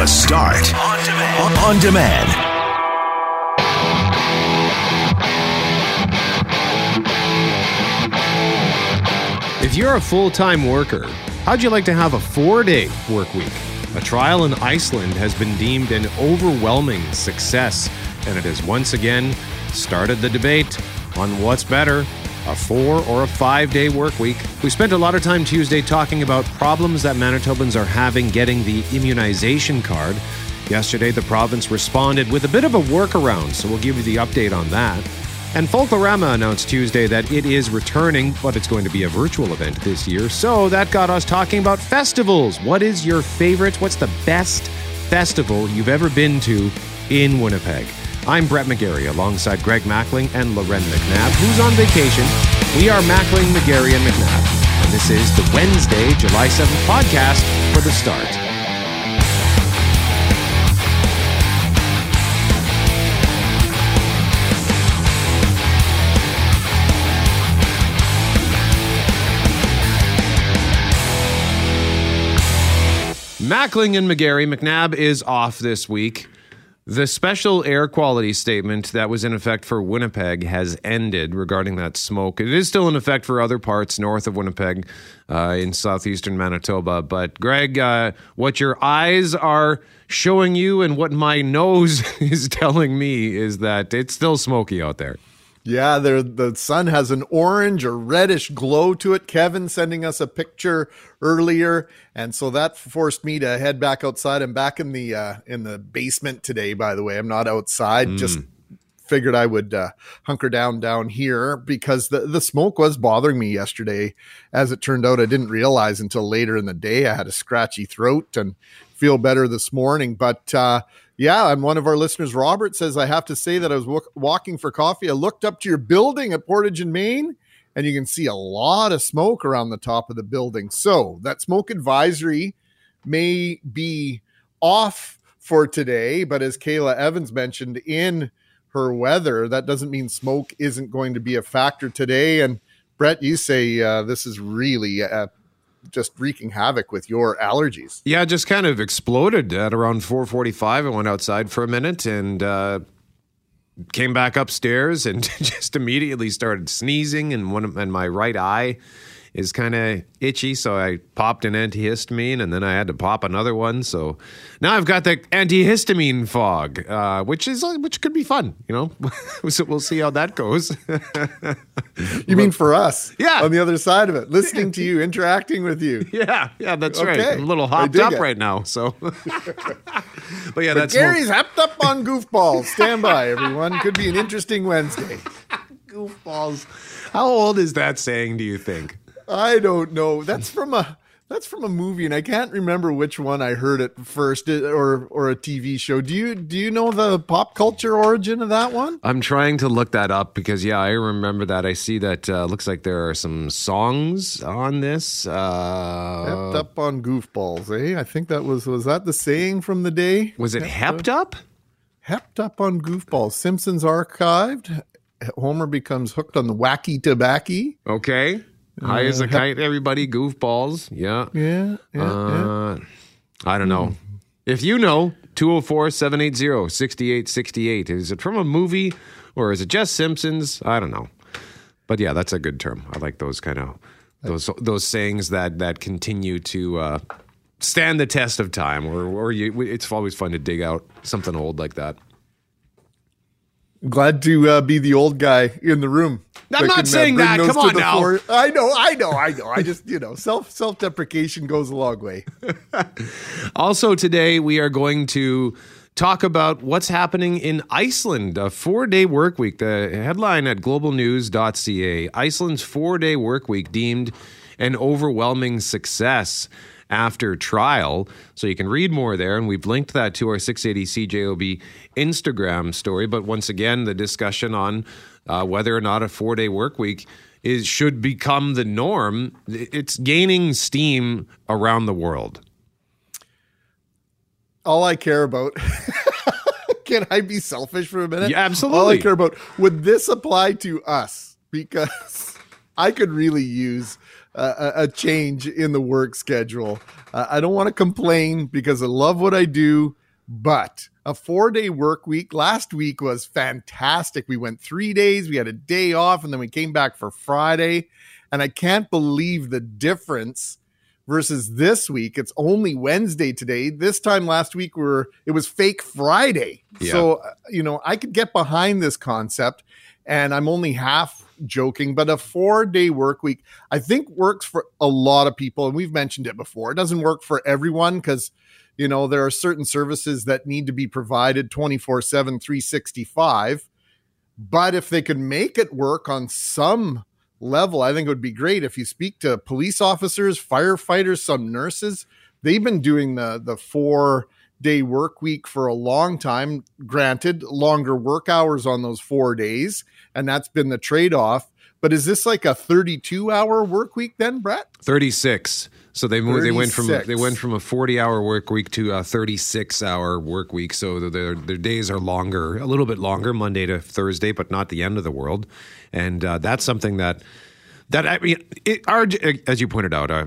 The Start on demand. On demand. If you're a full time worker, how'd you like to have a four day work week? A trial in Iceland has been deemed an overwhelming success, and it has once again started the debate on what's better a four or a five day work week. We spent a lot of time Tuesday talking about problems that Manitobans are having getting the immunization card. Yesterday, the province responded with a bit of a workaround, so we'll give you the update on that. And Folklorama announced Tuesday that it is returning, but it's going to be a virtual event this year. So that got us talking about festivals. What is your favorite? What's the best festival you've ever been to in Winnipeg? I'm Brett McGarry alongside Greg Mackling and Loren McNabb, who's on vacation. We are Mackling, McGarry, and McNabb. And this is the Wednesday, July 7th podcast for the start. Mackling and McGarry, McNabb is off this week. The special air quality statement that was in effect for Winnipeg has ended regarding that smoke. It is still in effect for other parts north of Winnipeg uh, in southeastern Manitoba. But, Greg, uh, what your eyes are showing you and what my nose is telling me is that it's still smoky out there. Yeah, there the sun has an orange or reddish glow to it. Kevin sending us a picture earlier, and so that forced me to head back outside. I'm back in the uh, in the basement today. By the way, I'm not outside. Mm. Just figured I would uh, hunker down down here because the the smoke was bothering me yesterday. As it turned out, I didn't realize until later in the day I had a scratchy throat and feel better this morning. But uh, yeah, and one of our listeners, Robert, says, I have to say that I was w- walking for coffee. I looked up to your building at Portage and Main, and you can see a lot of smoke around the top of the building. So that smoke advisory may be off for today, but as Kayla Evans mentioned in her weather, that doesn't mean smoke isn't going to be a factor today. And Brett, you say uh, this is really a just wreaking havoc with your allergies. Yeah, just kind of exploded at around 4:45. I went outside for a minute and uh, came back upstairs and just immediately started sneezing and one of, and my right eye is kind of itchy, so I popped an antihistamine, and then I had to pop another one. So now I've got the antihistamine fog, uh, which is uh, which could be fun, you know. so we'll see how that goes. you mean for us? Yeah, on the other side of it, listening to you, interacting with you. Yeah, yeah, that's okay. right. I'm a little hopped up it. right now, so. but yeah, but that's Gary's more... hopped up on goofballs. Stand by, everyone. Could be an interesting Wednesday. goofballs. How old is that saying? Do you think? I don't know. That's from a that's from a movie, and I can't remember which one I heard it first, or or a TV show. Do you do you know the pop culture origin of that one? I'm trying to look that up because yeah, I remember that. I see that uh, looks like there are some songs on this. Uh, hepped up on goofballs, eh? I think that was was that the saying from the day. Was it hepped, up? Hepped up on goofballs. Simpsons archived. Homer becomes hooked on the wacky tobacco. Okay. High as a kite, everybody. Goofballs. Yeah. Yeah. yeah, uh, yeah. I don't know. Mm. If you know, 204 780 6868. Is it from a movie or is it just Simpsons? I don't know. But yeah, that's a good term. I like those kind of those those sayings that that continue to uh, stand the test of time. Or or you, it's always fun to dig out something old like that. Glad to uh, be the old guy in the room. I'm not saying that. Come on now. Floor. I know, I know, I know. I just, you know, self self deprecation goes a long way. also, today we are going to talk about what's happening in Iceland. A four day work week. The headline at globalnews.ca Iceland's four day work week deemed an overwhelming success after trial. So you can read more there. And we've linked that to our 680 CJOB Instagram story. But once again, the discussion on uh, whether or not a four day work week is should become the norm, it's gaining steam around the world. All I care about. can I be selfish for a minute? Yeah, absolutely. All I care about would this apply to us? Because I could really use a, a change in the work schedule. Uh, I don't want to complain because I love what I do, but a four day work week last week was fantastic. We went three days, we had a day off, and then we came back for Friday. And I can't believe the difference versus this week. It's only Wednesday today. This time last week, we were it was fake Friday. Yeah. So uh, you know, I could get behind this concept, and I'm only half joking, but a four day work week, I think works for a lot of people. And we've mentioned it before. It doesn't work for everyone because, you know, there are certain services that need to be provided 24 7, 365. But if they could make it work on some level, I think it would be great. If you speak to police officers, firefighters, some nurses, they've been doing the, the four day work week for a long time. Granted, longer work hours on those four days, and that's been the trade off. But is this like a 32 hour work week then, Brett? 36. So they moved, they went from they went from a 40 hour work week to a 36 hour work week. So their their days are longer, a little bit longer, Monday to Thursday, but not the end of the world. And uh, that's something that that I mean, it, our as you pointed out, uh,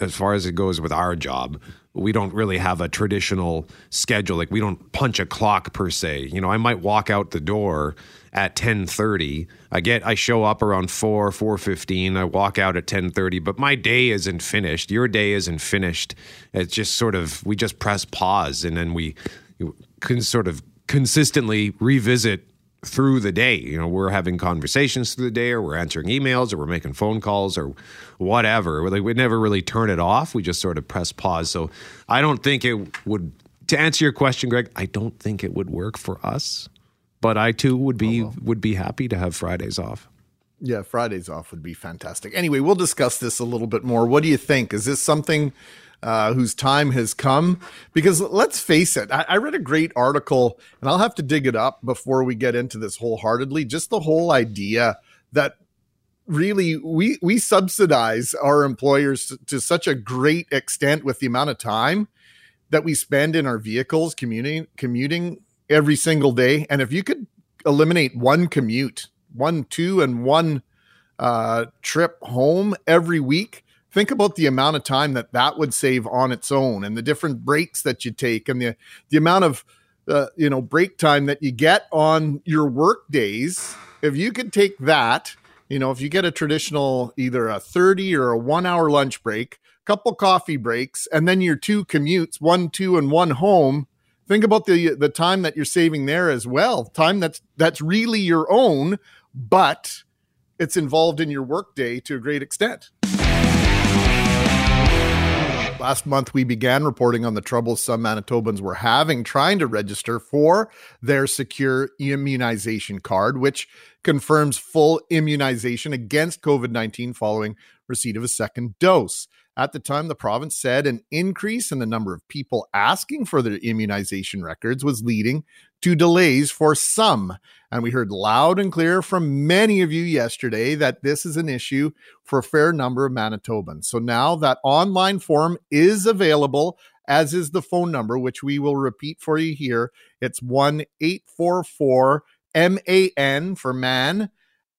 as far as it goes with our job, we don't really have a traditional schedule. Like we don't punch a clock per se. You know, I might walk out the door at 10:30. I get I show up around 4, 4:15. I walk out at 10:30, but my day isn't finished. Your day isn't finished. It's just sort of we just press pause and then we can sort of consistently revisit through the day. You know, we're having conversations through the day, or we're answering emails, or we're making phone calls, or whatever. Like we never really turn it off. We just sort of press pause. So I don't think it would. To answer your question, Greg, I don't think it would work for us. But I too would be would be happy to have Fridays off. Yeah, Fridays off would be fantastic. Anyway, we'll discuss this a little bit more. What do you think? Is this something uh, whose time has come? Because let's face it, I, I read a great article, and I'll have to dig it up before we get into this wholeheartedly. Just the whole idea that really we we subsidize our employers to, to such a great extent with the amount of time that we spend in our vehicles commuting commuting every single day. And if you could eliminate one commute, one, two, and one uh, trip home every week, think about the amount of time that that would save on its own, and the different breaks that you take, and the the amount of uh, you know break time that you get on your work days. If you could take that, you know, if you get a traditional either a thirty or a one hour lunch break, couple coffee breaks, and then your two commutes, one, two, and one home think about the the time that you're saving there as well time that's that's really your own but it's involved in your workday to a great extent. Last month we began reporting on the troubles some manitobans were having trying to register for their secure immunization card which confirms full immunization against covid-19 following receipt of a second dose at the time, the province said an increase in the number of people asking for their immunization records was leading to delays for some. And we heard loud and clear from many of you yesterday that this is an issue for a fair number of Manitobans. So now that online form is available, as is the phone number, which we will repeat for you here. It's 1 844 MAN for man.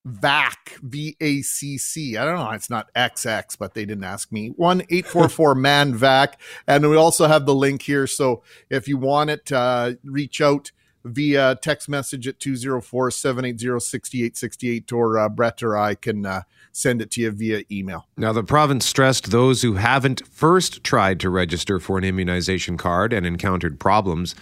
VAC, V A C C. I don't know. It's not XX, but they didn't ask me. 1 844 MAN VAC. And we also have the link here. So if you want it, uh, reach out via text message at 204 780 6868, or uh, Brett or I can uh, send it to you via email. Now, the province stressed those who haven't first tried to register for an immunization card and encountered problems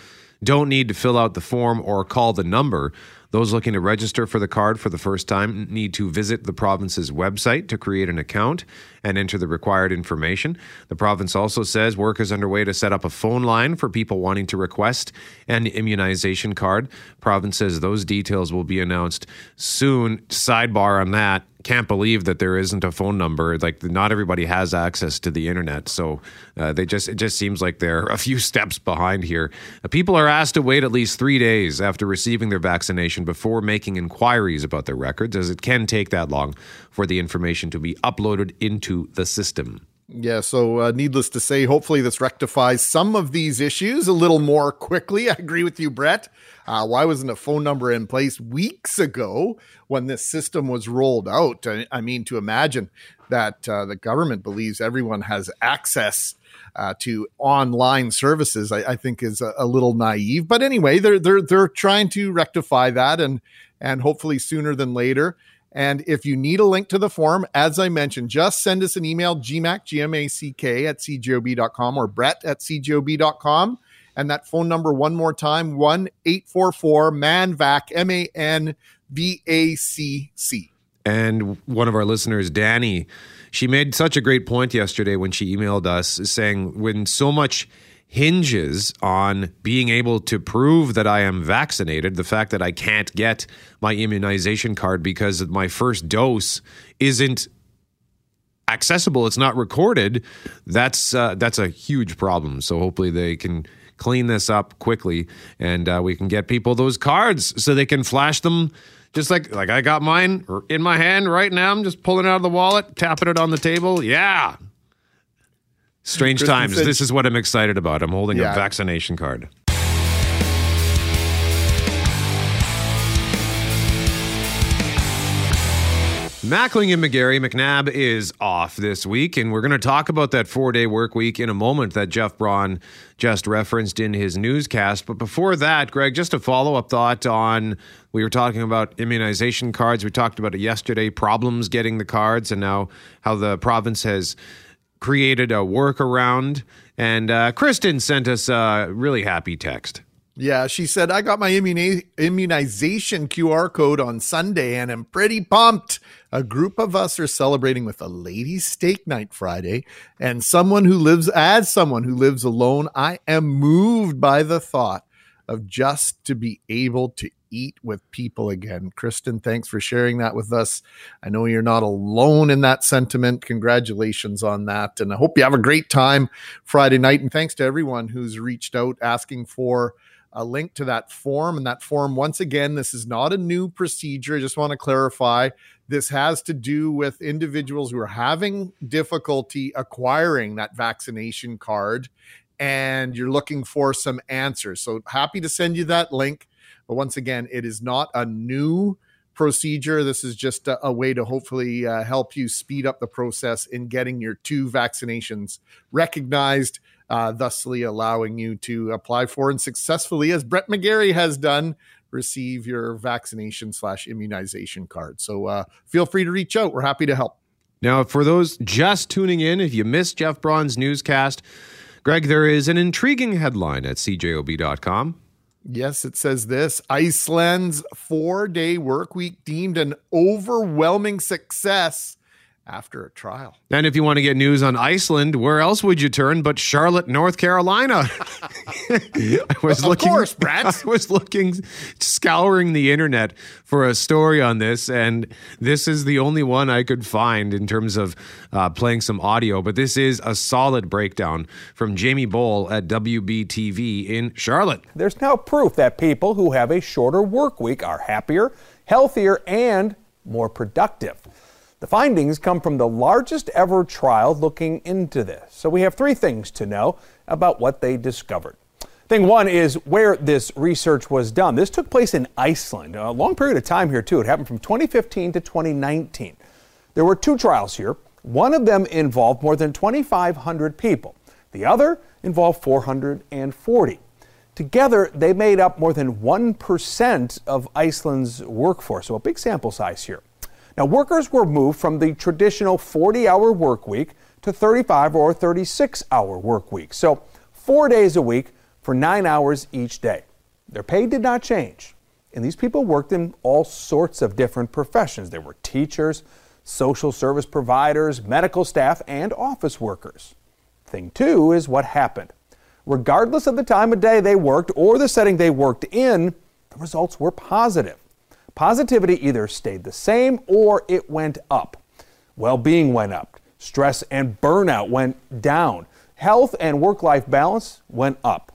don't need to fill out the form or call the number. Those looking to register for the card for the first time need to visit the province's website to create an account and enter the required information. The province also says work is underway to set up a phone line for people wanting to request an immunization card. Province says those details will be announced soon. Sidebar on that can't believe that there isn't a phone number. Like not everybody has access to the internet, so uh, they just it just seems like they're a few steps behind here. Uh, people are asked to wait at least three days after receiving their vaccination before making inquiries about their records, as it can take that long for the information to be uploaded into the system. Yeah, so uh, needless to say, hopefully this rectifies some of these issues a little more quickly. I agree with you, Brett. Uh, why wasn't a phone number in place weeks ago when this system was rolled out? I, I mean, to imagine that uh, the government believes everyone has access uh, to online services, I, I think is a, a, little naive. But anyway, they're they're they're trying to rectify that, and and hopefully sooner than later. And if you need a link to the form, as I mentioned, just send us an email, gmac, G-M-A-C-K at cjob.com or brett at cjob.com. And that phone number one more time, 1-844-MANVAC, M-A-N-V-A-C-C. And one of our listeners, Danny, she made such a great point yesterday when she emailed us saying when so much – hinges on being able to prove that I am vaccinated. The fact that I can't get my immunization card because my first dose isn't accessible, it's not recorded. That's uh, that's a huge problem. So hopefully they can clean this up quickly and uh, we can get people those cards so they can flash them just like like I got mine in my hand right now. I'm just pulling it out of the wallet, tapping it on the table. Yeah, Strange Kristen times. Said, this is what I'm excited about. I'm holding yeah. a vaccination card. Mackling and McGarry McNabb is off this week, and we're going to talk about that four day work week in a moment that Jeff Braun just referenced in his newscast. But before that, Greg, just a follow up thought on we were talking about immunization cards. We talked about it yesterday, problems getting the cards, and now how the province has created a workaround. And uh, Kristen sent us a really happy text. Yeah, she said, I got my immuni- immunization QR code on Sunday and I'm pretty pumped. A group of us are celebrating with a ladies' steak night Friday. And someone who lives, as someone who lives alone, I am moved by the thought of just to be able to eat with people again. Kristen, thanks for sharing that with us. I know you're not alone in that sentiment. Congratulations on that. And I hope you have a great time Friday night. And thanks to everyone who's reached out asking for a link to that form. And that form, once again, this is not a new procedure. I just want to clarify this has to do with individuals who are having difficulty acquiring that vaccination card and you're looking for some answers. So happy to send you that link. But once again, it is not a new procedure. This is just a, a way to hopefully uh, help you speed up the process in getting your two vaccinations recognized, uh, thusly allowing you to apply for and successfully, as Brett McGarry has done, receive your vaccination slash immunization card. So uh, feel free to reach out. We're happy to help. Now, for those just tuning in, if you missed Jeff Braun's newscast, Greg, there is an intriguing headline at cjob.com. Yes, it says this Iceland's four day work week deemed an overwhelming success after a trial. And if you want to get news on Iceland, where else would you turn but Charlotte, North Carolina? I was of looking, course, Brad. I was looking, scouring the internet for a story on this, and this is the only one I could find in terms of uh, playing some audio. But this is a solid breakdown from Jamie Bowl at WBTV in Charlotte. There's now proof that people who have a shorter work week are happier, healthier, and more productive. The findings come from the largest ever trial looking into this. So we have three things to know about what they discovered. Thing one is where this research was done. This took place in Iceland, a long period of time here, too. It happened from 2015 to 2019. There were two trials here. One of them involved more than 2,500 people, the other involved 440. Together, they made up more than 1% of Iceland's workforce, so a big sample size here. Now, workers were moved from the traditional 40 hour work week to 35 or 36 hour work week. So, four days a week for nine hours each day. Their pay did not change. And these people worked in all sorts of different professions. There were teachers, social service providers, medical staff, and office workers. Thing two is what happened. Regardless of the time of day they worked or the setting they worked in, the results were positive. Positivity either stayed the same or it went up. Well being went up. Stress and burnout went down. Health and work life balance went up.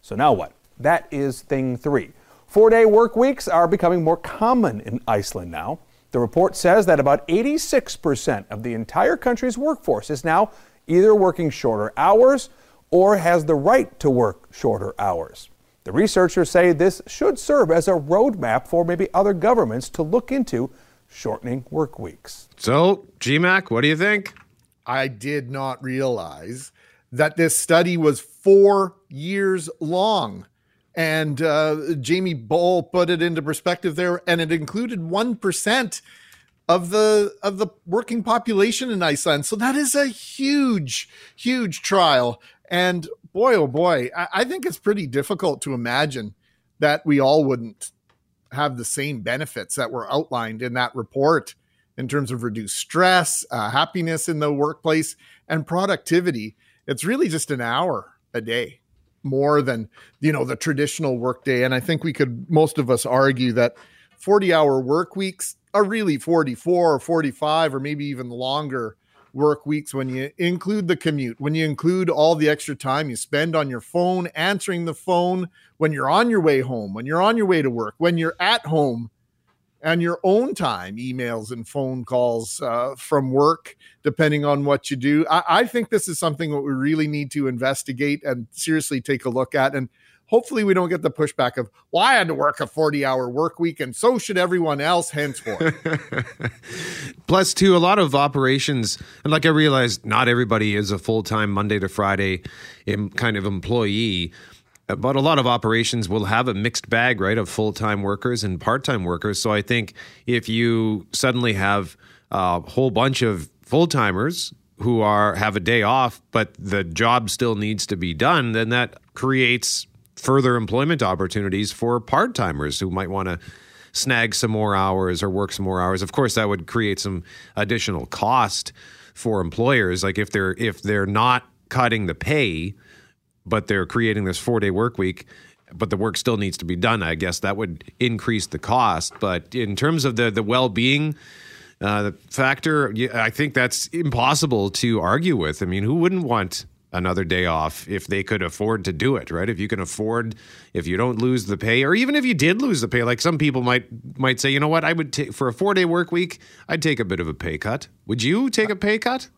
So now what? That is thing three. Four day work weeks are becoming more common in Iceland now. The report says that about 86% of the entire country's workforce is now either working shorter hours or has the right to work shorter hours. The researchers say this should serve as a roadmap for maybe other governments to look into shortening work weeks. So, GMAC, what do you think? I did not realize that this study was four years long. And uh, Jamie Bull put it into perspective there, and it included one percent of the of the working population in Iceland. So that is a huge, huge trial. And boy, oh boy, I, I think it's pretty difficult to imagine that we all wouldn't have the same benefits that were outlined in that report in terms of reduced stress, uh, happiness in the workplace, and productivity. It's really just an hour a day more than you know the traditional workday. And I think we could most of us argue that 40 hour work weeks are really 44 or 45 or maybe even longer work weeks when you include the commute, when you include all the extra time you spend on your phone, answering the phone, when you're on your way home, when you're on your way to work, when you're at home and your own time, emails and phone calls uh, from work, depending on what you do. I, I, think this is something that we really need to investigate and seriously take a look at. And hopefully, we don't get the pushback of, well, I had to work a 40 hour work week, and so should everyone else henceforth. Plus, too, a lot of operations, and like I realized, not everybody is a full time Monday to Friday kind of employee uh, but a lot of operations will have a mixed bag, right, of full time workers and part time workers. So I think if you suddenly have a whole bunch of full timers who are have a day off, but the job still needs to be done, then that creates further employment opportunities for part timers who might want to snag some more hours or work some more hours. Of course, that would create some additional cost for employers. Like if they're if they're not cutting the pay but they're creating this four day work week but the work still needs to be done i guess that would increase the cost but in terms of the the well-being uh, factor i think that's impossible to argue with i mean who wouldn't want another day off if they could afford to do it right? If you can afford if you don't lose the pay or even if you did lose the pay like some people might might say you know what? I would take for a four day work week i'd take a bit of a pay cut. Would you take a pay cut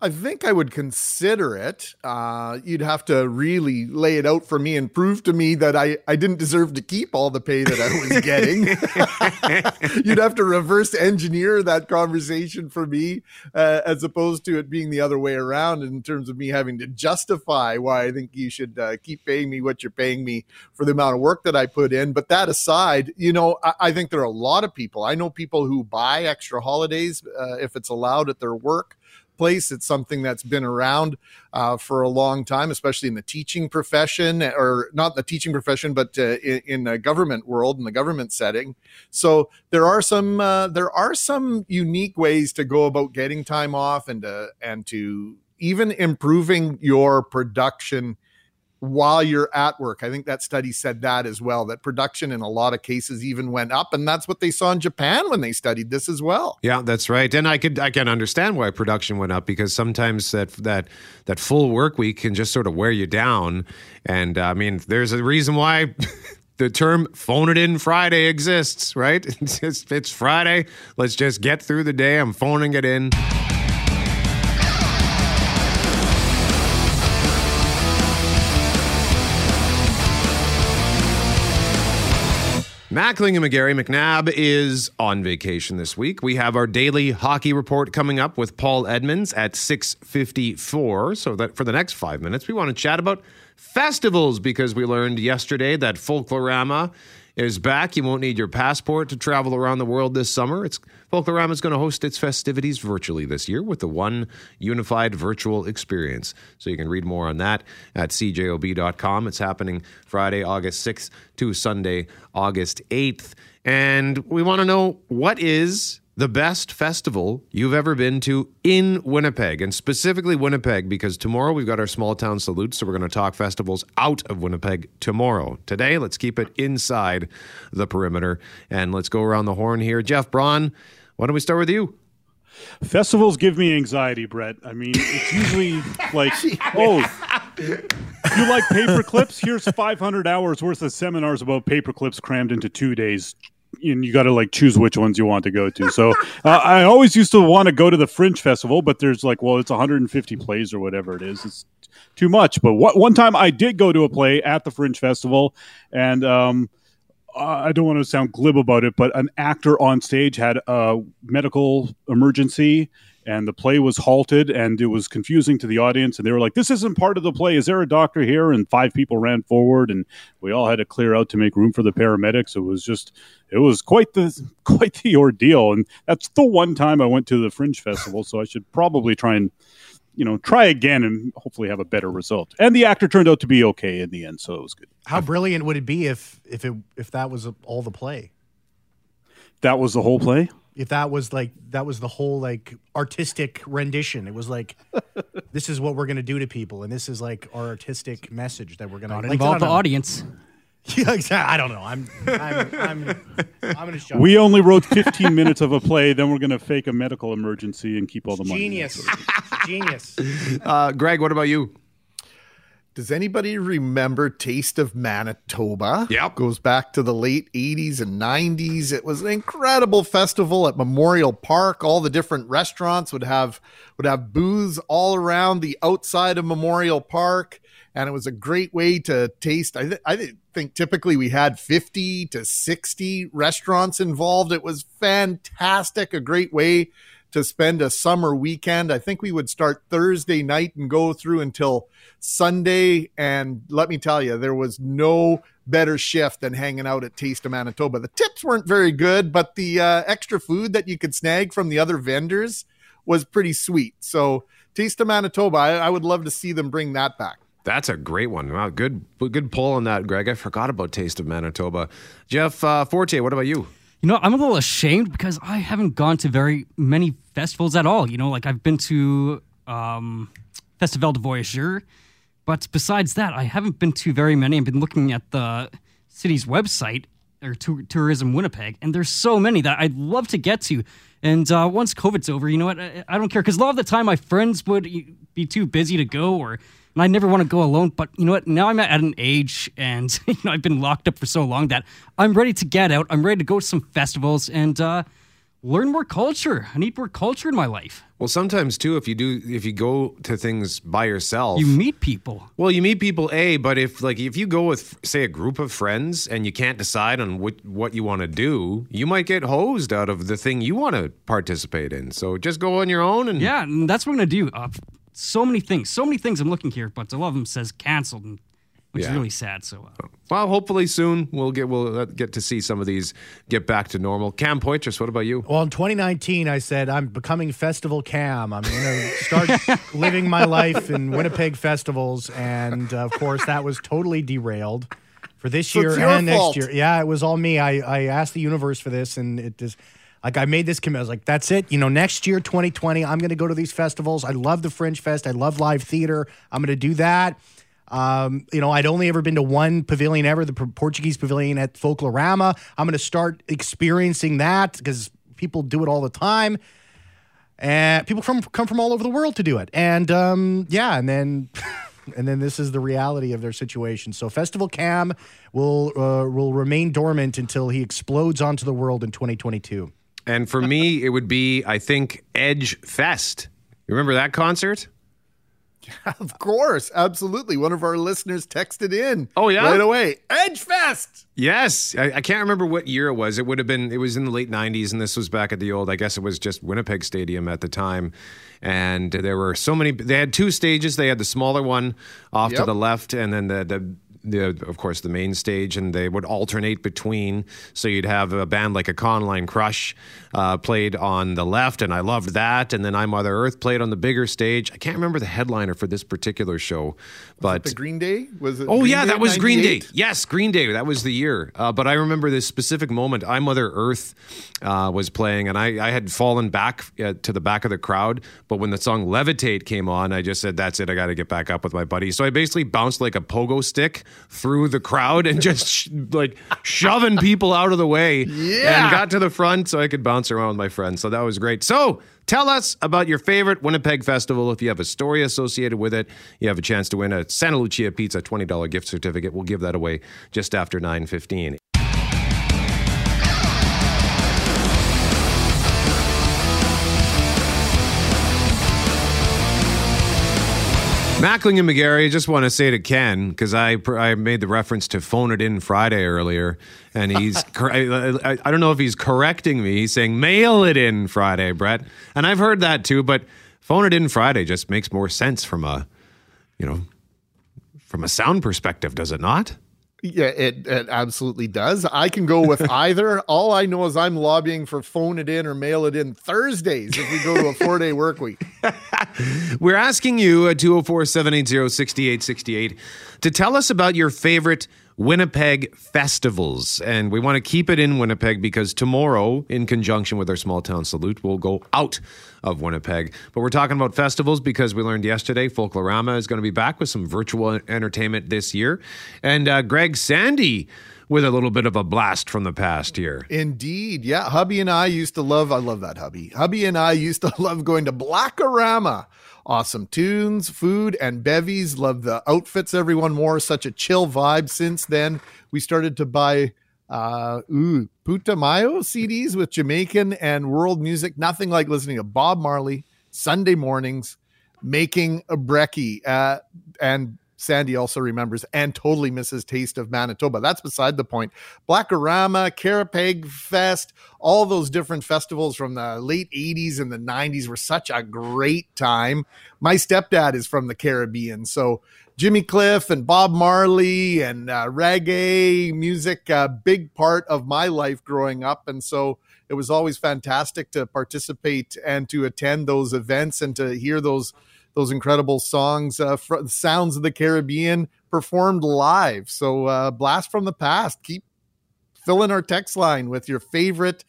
I think I would consider it. Uh, you'd have to really lay it out for me and prove to me that I, I didn't deserve to keep all the pay that I was getting. you'd have to reverse engineer that conversation for me, uh, as opposed to it being the other way around in terms of me having to justify why I think you should uh, keep paying me what you're paying me for the amount of work that I put in. But that aside, you know, I, I think there are a lot of people. I know people who buy extra holidays uh, if it's allowed at their work place. It's something that's been around uh, for a long time, especially in the teaching profession, or not the teaching profession, but uh, in, in, the government world, in the government setting. So there are some uh, there are some unique ways to go about getting time off and to and to even improving your production while you're at work. I think that study said that as well, that production in a lot of cases even went up. And that's what they saw in Japan when they studied this as well. Yeah, that's right. And I could I can understand why production went up because sometimes that that that full work week can just sort of wear you down. And uh, I mean, there's a reason why the term phone it in Friday exists, right? It's, just, it's Friday. Let's just get through the day. I'm phoning it in. Mackling and McGarry McNabb is on vacation this week. We have our daily hockey report coming up with Paul Edmonds at 6:54. So that for the next 5 minutes we want to chat about festivals because we learned yesterday that Folklorama is back. You won't need your passport to travel around the world this summer. It's Folklorama is going to host its festivities virtually this year with the one unified virtual experience. So you can read more on that at cjob.com. It's happening Friday, August 6th to Sunday, August 8th. And we want to know what is the best festival you've ever been to in Winnipeg, and specifically Winnipeg, because tomorrow we've got our small town salute. So we're going to talk festivals out of Winnipeg tomorrow. Today, let's keep it inside the perimeter and let's go around the horn here. Jeff Braun, why don't we start with you? Festivals give me anxiety, Brett. I mean, it's usually like, oh, you like paper clips? Here's 500 hours worth of seminars about paper clips crammed into two days and you got to like choose which ones you want to go to. So uh, I always used to want to go to the Fringe Festival, but there's like, well, it's 150 plays or whatever it is. It's too much. But what, one time I did go to a play at the Fringe Festival, and um, I don't want to sound glib about it, but an actor on stage had a medical emergency and the play was halted and it was confusing to the audience and they were like this isn't part of the play. Is there a doctor here? And five people ran forward and we all had to clear out to make room for the paramedics. It was just it was quite the quite the ordeal and that's the one time i went to the fringe festival so i should probably try and you know try again and hopefully have a better result. And the actor turned out to be okay in the end so it was good. How brilliant would it be if if it if that was all the play? that was the whole play If that was like that was the whole like artistic rendition. It was like this is what we're gonna do to people, and this is like our artistic message that we're gonna Not like, involve the know. audience. Yeah, exactly. I don't know. I'm I'm I'm, I'm gonna shut. we only wrote 15 minutes of a play then we're going to fake a medical emergency and keep all the money genius, genius. Uh, Greg, what about you? Does anybody remember Taste of Manitoba? Yep. Goes back to the late 80s and 90s. It was an incredible festival at Memorial Park. All the different restaurants would have would have booths all around the outside of Memorial Park. And it was a great way to taste. I, th- I th- think typically we had 50 to 60 restaurants involved. It was fantastic. A great way to spend a summer weekend. I think we would start Thursday night and go through until Sunday. And let me tell you, there was no better shift than hanging out at Taste of Manitoba. The tips weren't very good, but the uh, extra food that you could snag from the other vendors was pretty sweet. So, Taste of Manitoba, I, I would love to see them bring that back. That's a great one. Wow, good good pull on that, Greg. I forgot about Taste of Manitoba. Jeff uh, Forte, what about you? You know, I'm a little ashamed because I haven't gone to very many festivals at all. You know, like I've been to um, Festival du Voyageur, but besides that, I haven't been to very many. I've been looking at the city's website or Tour- Tourism Winnipeg, and there's so many that I'd love to get to. And uh, once COVID's over, you know what? I, I don't care because a lot of the time my friends would be too busy to go, or and I never want to go alone. But you know what? Now I'm at an age, and you know I've been locked up for so long that I'm ready to get out. I'm ready to go to some festivals and uh, learn more culture. I need more culture in my life. Well, sometimes too, if you do, if you go to things by yourself, You meet people. Well, you meet people, a. But if like if you go with say a group of friends and you can't decide on what what you want to do, you might get hosed out of the thing you want to participate in. So just go on your own and Yeah, and that's what I'm gonna do. Uh, so many things, so many things I'm looking here, but a lot of them says canceled, and, which is really sad. So. Uh, Well, hopefully soon we'll get we'll uh, get to see some of these get back to normal. Cam Poitras, what about you? Well, in 2019, I said I'm becoming Festival Cam. I'm going to start living my life in Winnipeg festivals, and uh, of course, that was totally derailed for this So year it's your and next year. Yeah, it was all me. I I asked the universe for this, and it just. Like I made this commitment. I was like, "That's it." You know, next year, 2020, I'm going to go to these festivals. I love the Fringe Fest. I love live theater. I'm going to do that. Um, you know, I'd only ever been to one pavilion ever, the Portuguese pavilion at Folklorama. I'm going to start experiencing that because people do it all the time. And people from come from all over the world to do it. And um, yeah, and then and then this is the reality of their situation. So Festival Cam will uh, will remain dormant until he explodes onto the world in 2022. And for me, it would be I think Edge Fest. You remember that concert? Of course, absolutely. One of our listeners texted in. Oh, yeah? right away. Edge Fest. Yes, I, I can't remember what year it was. It would have been. It was in the late '90s, and this was back at the old. I guess it was just Winnipeg Stadium at the time, and there were so many. They had two stages. They had the smaller one off to the left, and then the the. The, of course, the main stage, and they would alternate between. So you'd have a band like a Econoline Crush uh, played on the left, and I loved that. And then I Mother Earth played on the bigger stage. I can't remember the headliner for this particular show, but The Green Day was it? Oh Green yeah, Day that was Green Day. Yes, Green Day. That was the year. Uh, but I remember this specific moment. I Mother Earth uh, was playing, and I, I had fallen back uh, to the back of the crowd. But when the song "Levitate" came on, I just said, "That's it. I got to get back up with my buddy." So I basically bounced like a pogo stick through the crowd and just sh- like shoving people out of the way. Yeah. And got to the front so I could bounce around with my friends. So that was great. So. Tell us about your favorite Winnipeg festival. If you have a story associated with it, you have a chance to win a Santa Lucia Pizza $20 gift certificate. We'll give that away just after 9:15. Mackling and McGarry, I just want to say to Ken because I I made the reference to phone it in Friday earlier, and he's I, I, I don't know if he's correcting me. He's saying mail it in Friday, Brett, and I've heard that too. But phone it in Friday just makes more sense from a, you know, from a sound perspective, does it not? Yeah, it, it absolutely does. I can go with either. All I know is I'm lobbying for phone it in or mail it in Thursdays if we go to a four day work week. We're asking you uh, at 204 780 6868 to tell us about your favorite Winnipeg festivals. And we want to keep it in Winnipeg because tomorrow, in conjunction with our small town salute, we'll go out of Winnipeg. But we're talking about festivals because we learned yesterday Folklorama is going to be back with some virtual entertainment this year. And uh, Greg Sandy with a little bit of a blast from the past here. Indeed. Yeah. Hubby and I used to love, I love that hubby. Hubby and I used to love going to Blackorama. Awesome tunes, food, and bevies. Love the outfits everyone wore. Such a chill vibe. Since then, we started to buy uh ooh, Putumayo CDs with Jamaican and world music. Nothing like listening to Bob Marley Sunday mornings, making a brekkie. Uh, and Sandy also remembers and totally misses Taste of Manitoba. That's beside the point. Blackorama, Caripeg Fest, all those different festivals from the late 80s and the 90s were such a great time. My stepdad is from the Caribbean, so Jimmy Cliff and Bob Marley and uh, reggae music, a big part of my life growing up. And so it was always fantastic to participate and to attend those events and to hear those those incredible songs, uh, fr- sounds of the Caribbean performed live. So uh, blast from the past. Keep filling our text line with your favorite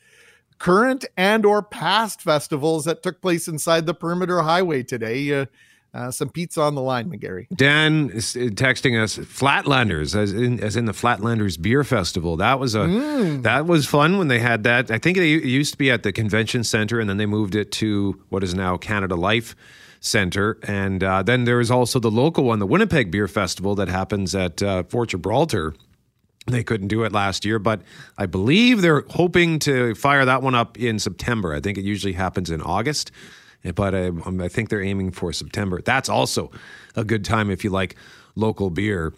current and or past festivals that took place inside the perimeter highway today. Uh, uh, some pizza on the line, McGarry. Dan is uh, texting us Flatlanders, as in as in the Flatlanders Beer Festival. That was a Mm. that was fun when they had that. I think it used to be at the convention center, and then they moved it to what is now Canada Life Center. And uh, then there is also the local one, the Winnipeg Beer Festival, that happens at uh, Fort Gibraltar. They couldn't do it last year, but I believe they're hoping to fire that one up in September. I think it usually happens in August, but I, I think they're aiming for September. That's also a good time if you like local beer.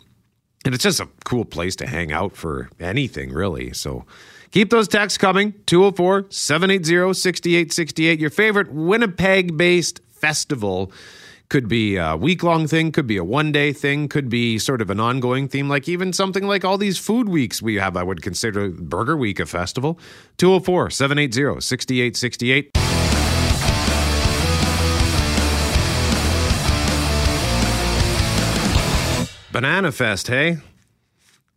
And it's just a cool place to hang out for anything, really. So keep those texts coming 204 780 6868. Your favorite Winnipeg based festival could be a week long thing, could be a one day thing, could be sort of an ongoing theme, like even something like all these food weeks we have. I would consider Burger Week a festival. 204 780 6868. Banana Fest, hey?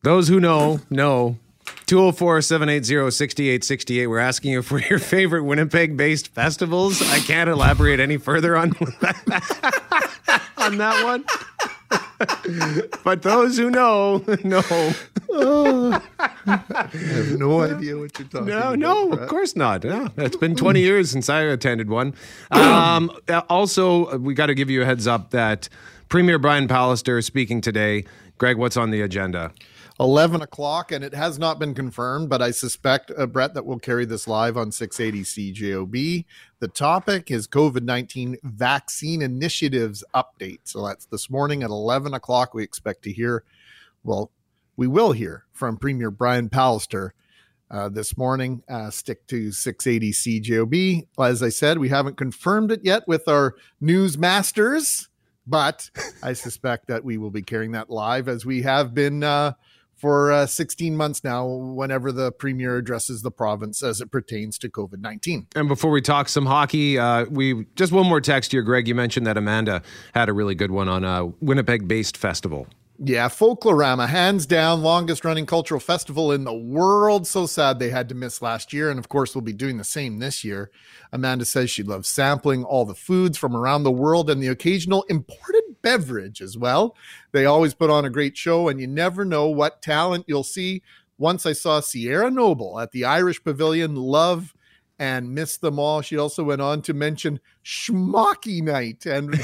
Those who know, know. 204 780 6868. We're asking you for your favorite Winnipeg based festivals. I can't elaborate any further on, on that one. but those who know, know. I have no idea what you're talking No, about. no, no, of course not. No, it's been 20 years since I attended one. Um, also, we got to give you a heads up that Premier Brian Pallister is speaking today. Greg, what's on the agenda? 11 o'clock, and it has not been confirmed, but I suspect, uh, Brett, that we'll carry this live on 680 CJOB. The topic is COVID 19 vaccine initiatives update. So that's this morning at 11 o'clock. We expect to hear, well, we will hear from Premier Brian Pallister uh, this morning. Uh, stick to 680 CJOB. As I said, we haven't confirmed it yet with our news masters, but I suspect that we will be carrying that live as we have been uh, for uh, 16 months now, whenever the premier addresses the province as it pertains to COVID 19. And before we talk some hockey, uh, we just one more text here, Greg. You mentioned that Amanda had a really good one on a Winnipeg based festival. Yeah, Folklorama, hands down, longest running cultural festival in the world. So sad they had to miss last year. And of course, we'll be doing the same this year. Amanda says she loves sampling all the foods from around the world and the occasional imported beverage as well. They always put on a great show, and you never know what talent you'll see. Once I saw Sierra Noble at the Irish Pavilion, love and miss them all. She also went on to mention Schmocky Night. And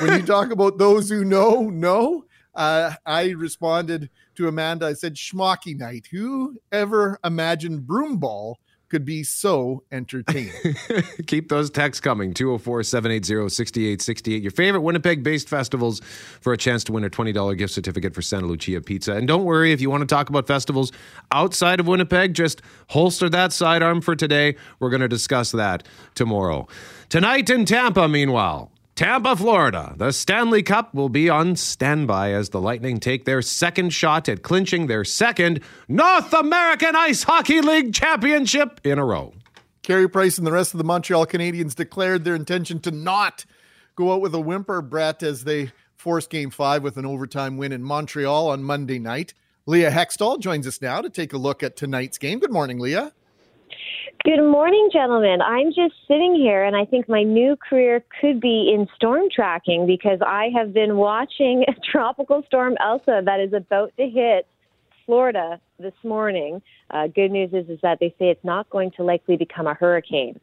when you talk about those who know, know, uh, I responded to Amanda. I said, Schmocky Night. Who ever imagined Broomball could be so entertaining. Keep those texts coming 204 780 6868. Your favorite Winnipeg based festivals for a chance to win a $20 gift certificate for Santa Lucia Pizza. And don't worry if you want to talk about festivals outside of Winnipeg, just holster that sidearm for today. We're going to discuss that tomorrow. Tonight in Tampa, meanwhile. Tampa, Florida. The Stanley Cup will be on standby as the Lightning take their second shot at clinching their second North American Ice Hockey League championship in a row. Carey Price and the rest of the Montreal Canadiens declared their intention to not go out with a whimper, Brett, as they forced game five with an overtime win in Montreal on Monday night. Leah Hextall joins us now to take a look at tonight's game. Good morning, Leah. Good morning, gentlemen. I'm just sitting here, and I think my new career could be in storm tracking because I have been watching Tropical Storm Elsa that is about to hit Florida this morning. Uh, good news is, is that they say it's not going to likely become a hurricane.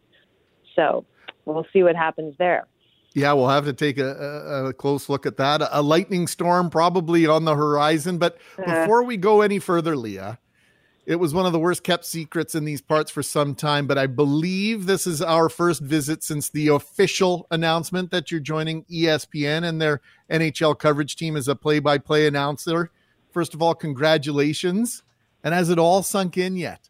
So we'll see what happens there. Yeah, we'll have to take a, a, close look at that. A, lightning storm probably on the horizon. But uh, before we go any further, Leah, it was one of the worst kept secrets in these parts for some time, but I believe this is our first visit since the official announcement that you're joining ESPN and their NHL coverage team as a play by play announcer. First of all, congratulations. And has it all sunk in yet?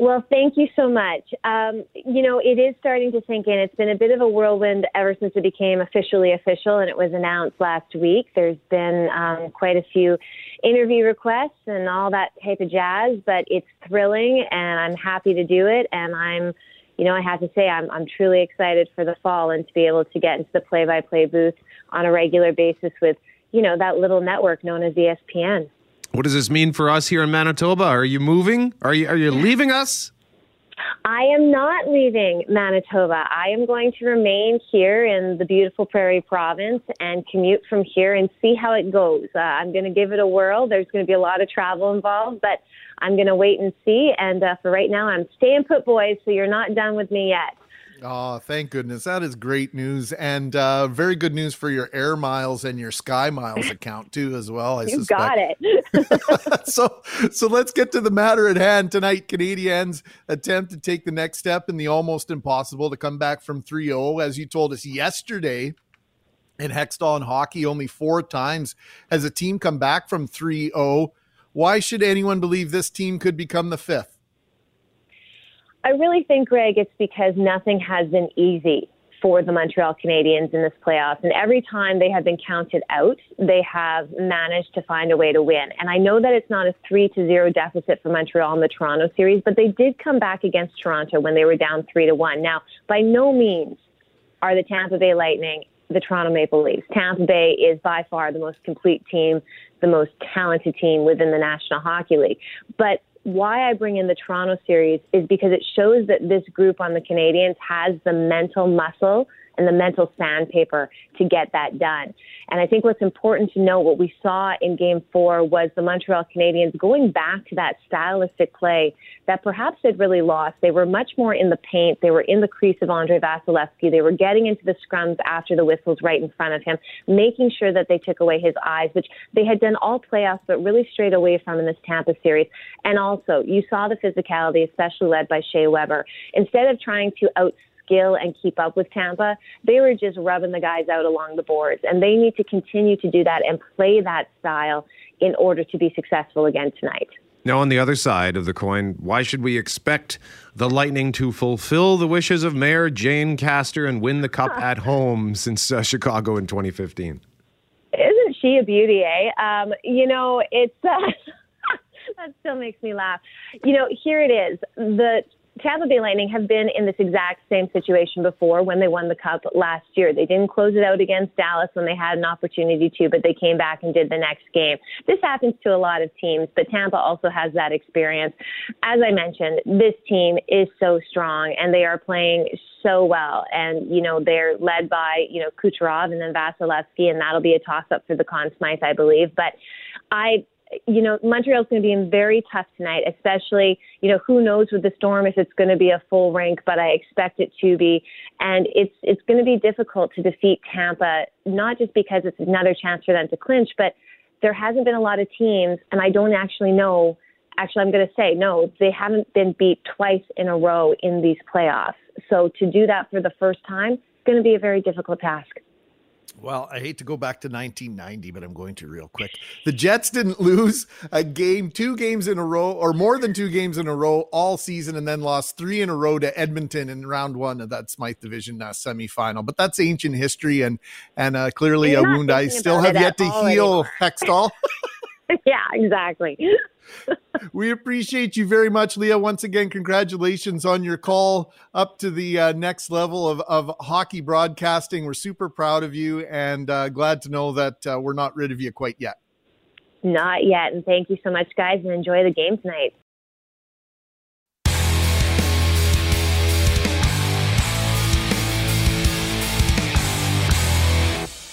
Well, thank you so much. Um, you know, it is starting to sink in. It's been a bit of a whirlwind ever since it became officially official and it was announced last week. There's been um, quite a few interview requests and all that type of jazz, but it's thrilling and I'm happy to do it. And I'm, you know, I have to say I'm, I'm truly excited for the fall and to be able to get into the play by play booth on a regular basis with, you know, that little network known as ESPN. What does this mean for us here in Manitoba? Are you moving? Are you are you leaving us? I am not leaving Manitoba. I am going to remain here in the beautiful Prairie Province and commute from here and see how it goes. Uh, I'm going to give it a whirl. There's going to be a lot of travel involved, but I'm going to wait and see. And uh, for right now, I'm staying put, boys. So you're not done with me yet. Oh, thank goodness. That is great news. And uh, very good news for your Air Miles and your Sky Miles account, too, as well. I you suspect. got it. so, so let's get to the matter at hand tonight. Canadiens attempt to take the next step in the almost impossible to come back from 3 0. As you told us yesterday, in Hextall and hockey, only four times has a team come back from 3 0. Why should anyone believe this team could become the fifth? I really think, Greg, it's because nothing has been easy for the Montreal Canadiens in this playoffs. And every time they have been counted out, they have managed to find a way to win. And I know that it's not a three to zero deficit for Montreal in the Toronto series, but they did come back against Toronto when they were down three to one. Now, by no means are the Tampa Bay Lightning the Toronto Maple Leafs. Tampa Bay is by far the most complete team, the most talented team within the National Hockey League. But why I bring in the Toronto series is because it shows that this group on the Canadiens has the mental muscle and the mental sandpaper to get that done. And I think what's important to know, what we saw in game four was the Montreal Canadiens going back to that stylistic play that perhaps they'd really lost. They were much more in the paint. They were in the crease of Andrei Vasilevskiy. They were getting into the scrums after the whistles right in front of him, making sure that they took away his eyes, which they had done all playoffs, but really strayed away from in this Tampa series. And also, you saw the physicality, especially led by Shea Weber. Instead of trying to out skill and keep up with Tampa. They were just rubbing the guys out along the boards, and they need to continue to do that and play that style in order to be successful again tonight. Now, on the other side of the coin, why should we expect the Lightning to fulfill the wishes of Mayor Jane Castor and win the cup at home since uh, Chicago in 2015? Isn't she a beauty, eh? Um, you know, it's. Uh, that still makes me laugh. You know, here it is. The Tampa Bay Lightning have been in this exact same situation before when they won the cup last year. They didn't close it out against Dallas when they had an opportunity to, but they came back and did the next game. This happens to a lot of teams, but Tampa also has that experience. As I mentioned, this team is so strong and they are playing so well. And, you know, they're led by, you know, Kucherov and then Vasilevskiy, and that'll be a toss up for the Conn Smythe, I believe. But I, you know, Montreal's going to be in very tough tonight, especially, you know, who knows with the storm if it's going to be a full rink, but I expect it to be. And it's it's going to be difficult to defeat Tampa, not just because it's another chance for them to clinch, but there hasn't been a lot of teams, and I don't actually know actually, I'm going to say no, they haven't been beat twice in a row in these playoffs. So to do that for the first time, is going to be a very difficult task. Well, I hate to go back to 1990, but I'm going to real quick. The Jets didn't lose a game, two games in a row, or more than two games in a row all season, and then lost three in a row to Edmonton in round one of that Smythe Division uh, semifinal. But that's ancient history, and and uh, clearly You're a wound I still have yet to heal. anymore. Hextall. yeah, exactly. we appreciate you very much, Leah. Once again, congratulations on your call up to the uh, next level of, of hockey broadcasting. We're super proud of you and uh, glad to know that uh, we're not rid of you quite yet. Not yet. And thank you so much, guys, and enjoy the game tonight.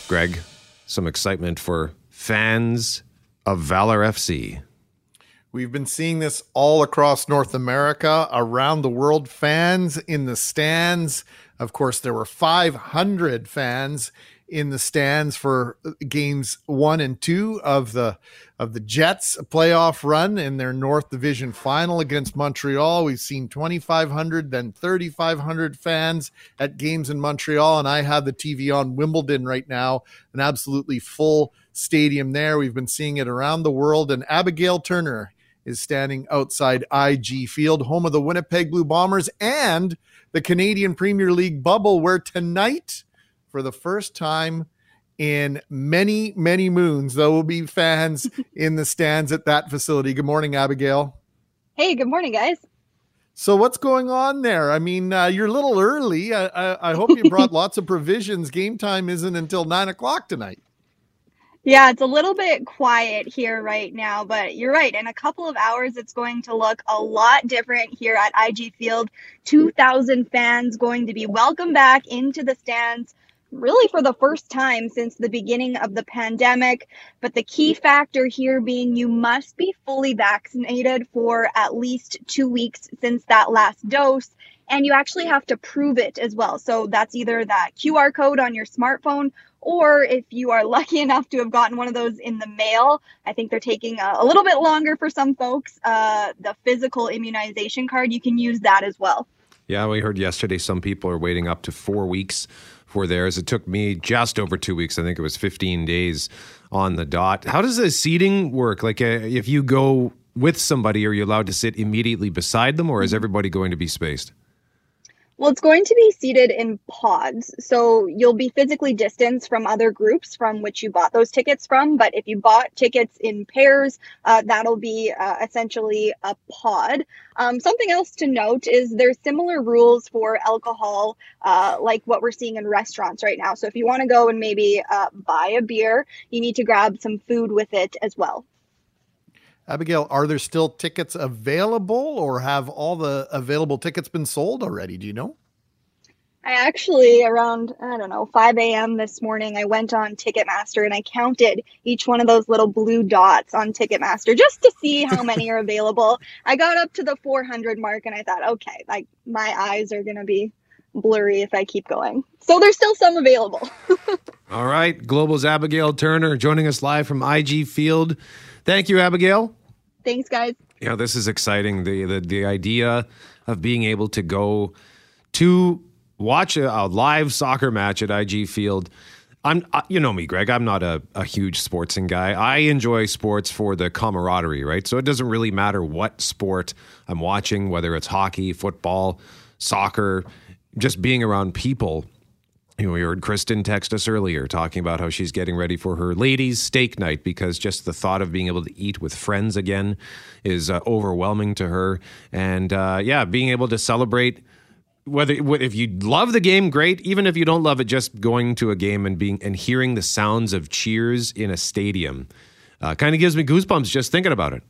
Greg, some excitement for fans of Valour FC. We've been seeing this all across North America, around the world. Fans in the stands. Of course, there were 500 fans in the stands for uh, games one and two of the of the Jets playoff run in their North Division final against Montreal. We've seen 2,500, then 3,500 fans at games in Montreal, and I have the TV on Wimbledon right now, an absolutely full stadium there. We've been seeing it around the world, and Abigail Turner is standing outside IG Field, home of the Winnipeg Blue Bombers and the Canadian Premier League bubble, where tonight, for the first time in many, many moons, there will be fans in the stands at that facility. Good morning, Abigail. Hey, good morning, guys. So, what's going on there? I mean, uh, you're a little early. I, I, I hope you brought lots of provisions. Game time isn't until nine o'clock tonight. Yeah, it's a little bit quiet here right now, but you're right. In a couple of hours, it's going to look a lot different here at IG Field. 2,000 fans going to be welcomed back into the stands, really for the first time since the beginning of the pandemic. But the key factor here being you must be fully vaccinated for at least two weeks since that last dose. And you actually have to prove it as well. So that's either that QR code on your smartphone or if you are lucky enough to have gotten one of those in the mail, I think they're taking a, a little bit longer for some folks. Uh, the physical immunization card, you can use that as well. Yeah, we heard yesterday some people are waiting up to four weeks for theirs. It took me just over two weeks. I think it was 15 days on the dot. How does the seating work? Like, uh, if you go with somebody, are you allowed to sit immediately beside them, or is everybody going to be spaced? Well, it's going to be seated in pods. So you'll be physically distanced from other groups from which you bought those tickets from. But if you bought tickets in pairs, uh, that'll be uh, essentially a pod. Um, something else to note is there's similar rules for alcohol, uh, like what we're seeing in restaurants right now. So if you want to go and maybe uh, buy a beer, you need to grab some food with it as well. Abigail, are there still tickets available or have all the available tickets been sold already? Do you know? I actually, around, I don't know, 5 a.m. this morning, I went on Ticketmaster and I counted each one of those little blue dots on Ticketmaster just to see how many are available. I got up to the 400 mark and I thought, okay, like my eyes are going to be blurry if I keep going. So there's still some available. All right. Global's Abigail Turner joining us live from IG Field. Thank you, Abigail. Thanks, guys. Yeah, this is exciting. The, the the idea of being able to go to watch a, a live soccer match at IG Field. I'm, uh, you know me, Greg. I'm not a, a huge sportsing guy. I enjoy sports for the camaraderie, right? So it doesn't really matter what sport I'm watching, whether it's hockey, football, soccer, just being around people. You know, we heard Kristen text us earlier talking about how she's getting ready for her ladies' steak night because just the thought of being able to eat with friends again is uh, overwhelming to her. And uh, yeah, being able to celebrate whether if you love the game, great. Even if you don't love it, just going to a game and being and hearing the sounds of cheers in a stadium uh, kind of gives me goosebumps just thinking about it.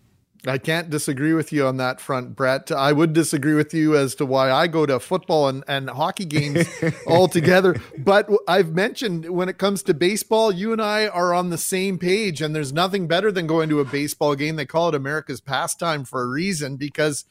I can't disagree with you on that front, Brett. I would disagree with you as to why I go to football and, and hockey games altogether. But I've mentioned when it comes to baseball, you and I are on the same page, and there's nothing better than going to a baseball game. They call it America's pastime for a reason because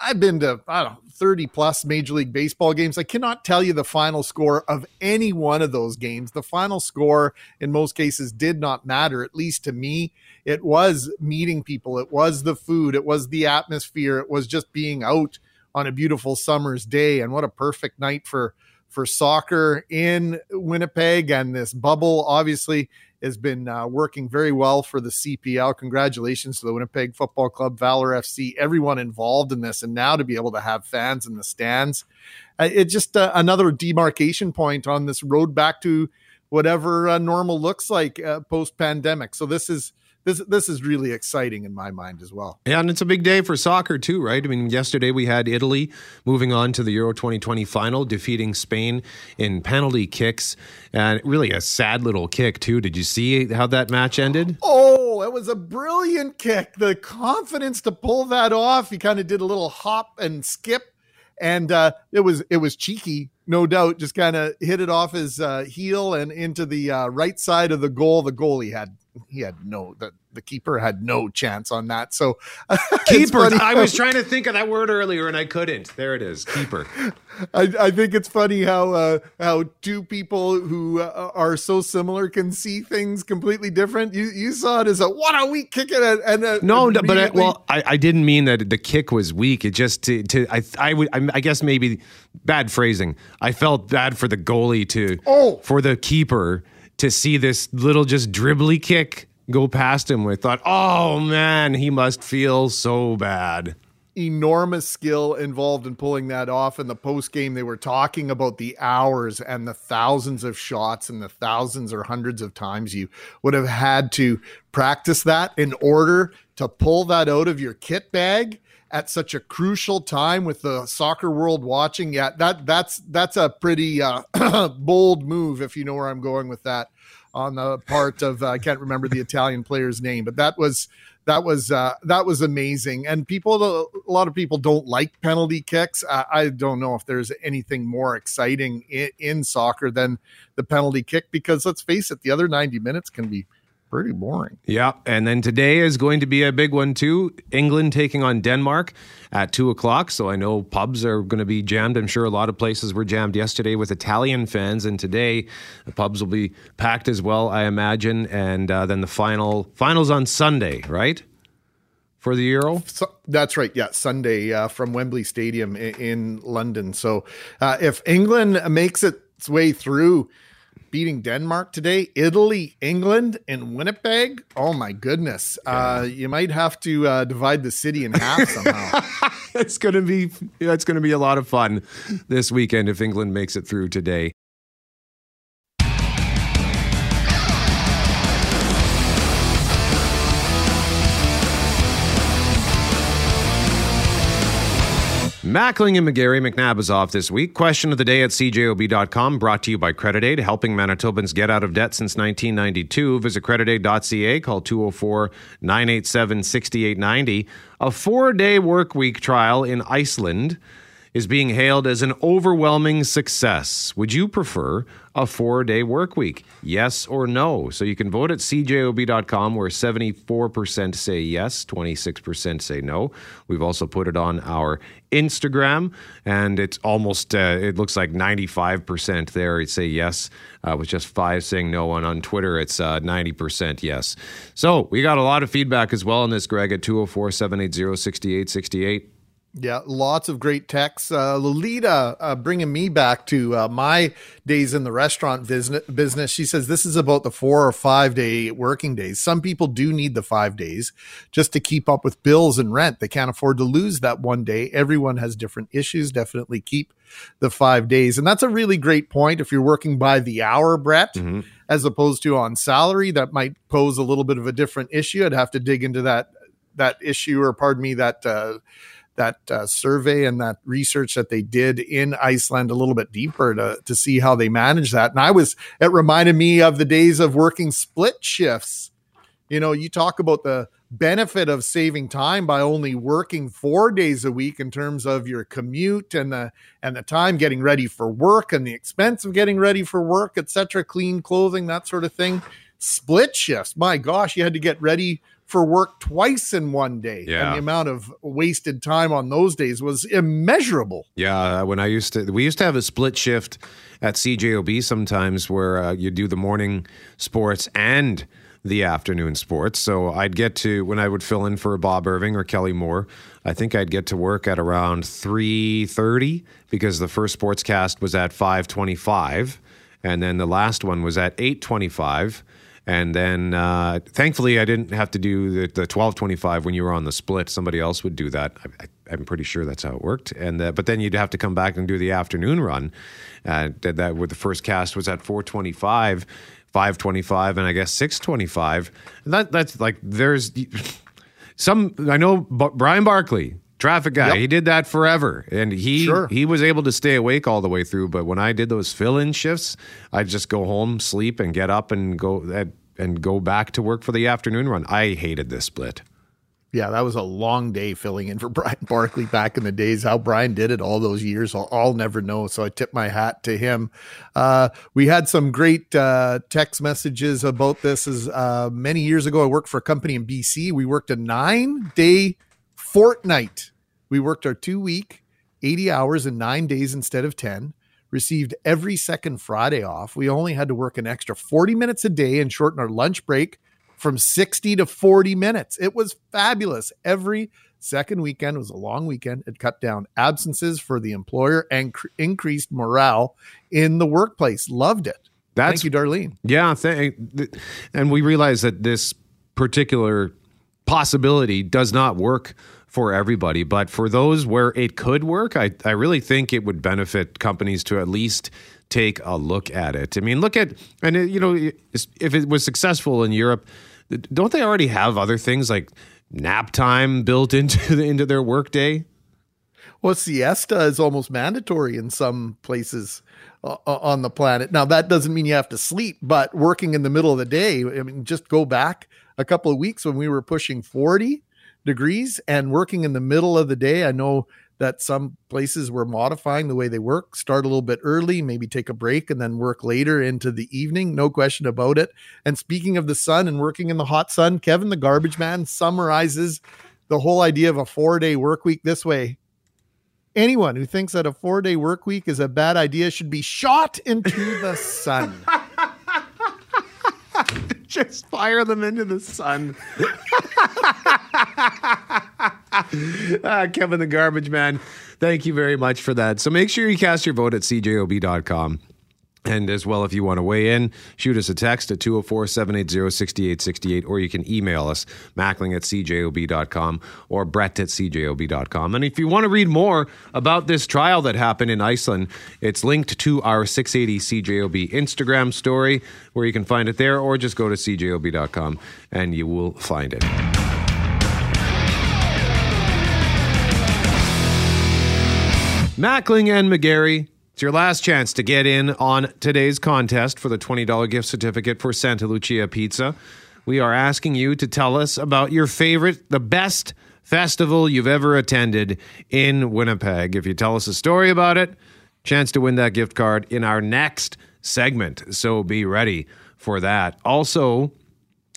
I've been to I don't know 30 plus Major League Baseball games. I cannot tell you the final score of any one of those games. The final score in most cases did not matter, at least to me. It was meeting people, it was the food, it was the atmosphere, it was just being out on a beautiful summer's day. And what a perfect night for for soccer in Winnipeg and this bubble. Obviously, has been uh, working very well for the CPL. Congratulations to the Winnipeg Football Club, Valour FC, everyone involved in this. And now to be able to have fans in the stands, uh, it's just uh, another demarcation point on this road back to whatever uh, normal looks like uh, post pandemic. So this is this this is really exciting in my mind as well. Yeah, and it's a big day for soccer too, right? I mean, yesterday we had Italy moving on to the Euro 2020 final, defeating Spain in penalty kicks, and really a sad little kick too. Did you see how that match ended? Oh, it was a brilliant kick. The confidence to pull that off. He kind of did a little hop and skip, and uh, it was it was cheeky no doubt, just kind of hit it off his uh, heel and into the uh, right side of the goal. The goalie had he had no the, the keeper had no chance on that. So keeper. I was trying to think of that word earlier and I couldn't. There it is, keeper. I, I think it's funny how uh, how two people who uh, are so similar can see things completely different. You you saw it as a what a weak kick and, and a, no, but I, well, I, I didn't mean that the kick was weak. It just to, to I I would I guess maybe bad phrasing. I felt bad for the goalie to oh. for the keeper to see this little just dribbly kick go past him. I thought, oh man, he must feel so bad. Enormous skill involved in pulling that off. In the post game, they were talking about the hours and the thousands of shots and the thousands or hundreds of times you would have had to practice that in order to pull that out of your kit bag at such a crucial time with the soccer world watching. Yeah, that that's that's a pretty uh, bold move, if you know where I'm going with that. On the part of uh, I can't remember the Italian player's name, but that was that was uh, that was amazing. And people, a lot of people don't like penalty kicks. I, I don't know if there's anything more exciting in, in soccer than the penalty kick because let's face it, the other 90 minutes can be pretty boring. Yeah. And then today is going to be a big one, too. England taking on Denmark at two o'clock. So I know pubs are going to be jammed. I'm sure a lot of places were jammed yesterday with Italian fans. And today the pubs will be packed as well, I imagine. And uh, then the final finals on Sunday, right? For the Euro? So, that's right. Yeah. Sunday uh, from Wembley Stadium in, in London. So uh, if England makes its way through, beating Denmark today, Italy, England, and Winnipeg. Oh my goodness! Uh, you might have to uh, divide the city in half somehow. it's gonna be it's gonna be a lot of fun this weekend if England makes it through today. Mackling and McGarry McNabb is off this week. Question of the day at cjob.com, brought to you by Credit Aid, helping Manitobans get out of debt since 1992. Visit creditaid.ca, call 204 987 6890. A four day work week trial in Iceland is being hailed as an overwhelming success. Would you prefer a four day work week? Yes or no? So you can vote at cjob.com where 74% say yes, 26% say no. We've also put it on our Instagram and it's almost, uh, it looks like 95% there. It say yes, uh, with just five saying no. And on Twitter, it's uh, 90% yes. So we got a lot of feedback as well on this, Greg, at 204 780 6868. Yeah, lots of great texts. Uh, Lolita uh, bringing me back to uh, my days in the restaurant business. She says this is about the four or five day working days. Some people do need the five days just to keep up with bills and rent. They can't afford to lose that one day. Everyone has different issues. Definitely keep the five days, and that's a really great point. If you're working by the hour, Brett, mm-hmm. as opposed to on salary, that might pose a little bit of a different issue. I'd have to dig into that that issue, or pardon me, that uh, that uh, survey and that research that they did in Iceland a little bit deeper to, to see how they manage that. And I was, it reminded me of the days of working split shifts. You know, you talk about the benefit of saving time by only working four days a week in terms of your commute and the and the time getting ready for work and the expense of getting ready for work, etc. Clean clothing, that sort of thing split shifts. My gosh, you had to get ready for work twice in one day. Yeah. And the amount of wasted time on those days was immeasurable. Yeah, when I used to, we used to have a split shift at CJOB sometimes where uh, you do the morning sports and the afternoon sports. So I'd get to when I would fill in for Bob Irving or Kelly Moore. I think I'd get to work at around three thirty because the first sportscast was at five twenty-five, and then the last one was at eight twenty-five. And then, uh, thankfully, I didn't have to do the, the twelve twenty five when you were on the split. Somebody else would do that. I, I, I'm pretty sure that's how it worked. And uh, but then you'd have to come back and do the afternoon run. Uh, that, that where the first cast was at four twenty five, five twenty five, and I guess six twenty five. That that's like there's some. I know B- Brian Barkley. Traffic guy, Yep. he did that forever, and he Sure. he was able to stay awake all the way through. But when I did those fill-in shifts, I'd just go home, sleep, and get up and go and, and go back to work for the afternoon run. I hated this split. Yeah, that was a long day filling in for Brian Barkley back in the days. How Brian did it all those years, I'll, I'll never know. So I tip my hat to him. Uh, we had some great uh, text messages about this. As uh, many years ago, I worked for a company in BC. We worked a nine day fortnight. We worked our two week, 80 hours in nine days instead of 10. Received every second Friday off. We only had to work an extra 40 minutes a day and shorten our lunch break from 60 to 40 minutes. It was fabulous. Every second weekend was a long weekend. It cut down absences for the employer and cr- increased morale in the workplace. Loved it. That's Thank you, Darlene. Yeah, th- and we realize that this particular possibility does not work for everybody, but for those where it could work, I, I really think it would benefit companies to at least take a look at it. I mean, look at and it, you know if it was successful in Europe, don't they already have other things like nap time built into the, into their workday? Well, siesta is almost mandatory in some places uh, on the planet. Now, that doesn't mean you have to sleep, but working in the middle of the day, I mean, just go back a couple of weeks when we were pushing 40 degrees and working in the middle of the day. I know that some places were modifying the way they work, start a little bit early, maybe take a break and then work later into the evening. No question about it. And speaking of the sun and working in the hot sun, Kevin, the garbage man, summarizes the whole idea of a four day work week this way. Anyone who thinks that a four day work week is a bad idea should be shot into the sun. Just fire them into the sun. ah, Kevin the Garbage Man, thank you very much for that. So make sure you cast your vote at cjob.com. And as well, if you want to weigh in, shoot us a text at 204 780 6868, or you can email us, mackling at cjob.com or brett at cjob.com. And if you want to read more about this trial that happened in Iceland, it's linked to our 680 CJOB Instagram story, where you can find it there, or just go to cjob.com and you will find it. Mackling and McGarry, it's your last chance to get in on today's contest for the $20 gift certificate for Santa Lucia Pizza. We are asking you to tell us about your favorite, the best festival you've ever attended in Winnipeg. If you tell us a story about it, chance to win that gift card in our next segment. So be ready for that. Also,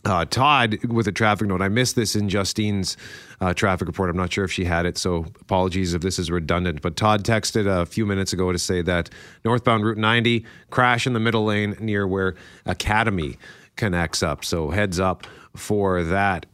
uh, Todd with a traffic note. I missed this in Justine's uh, traffic report. I'm not sure if she had it, so apologies if this is redundant. But Todd texted a few minutes ago to say that northbound Route 90 crash in the middle lane near where Academy connects up. So heads up for that.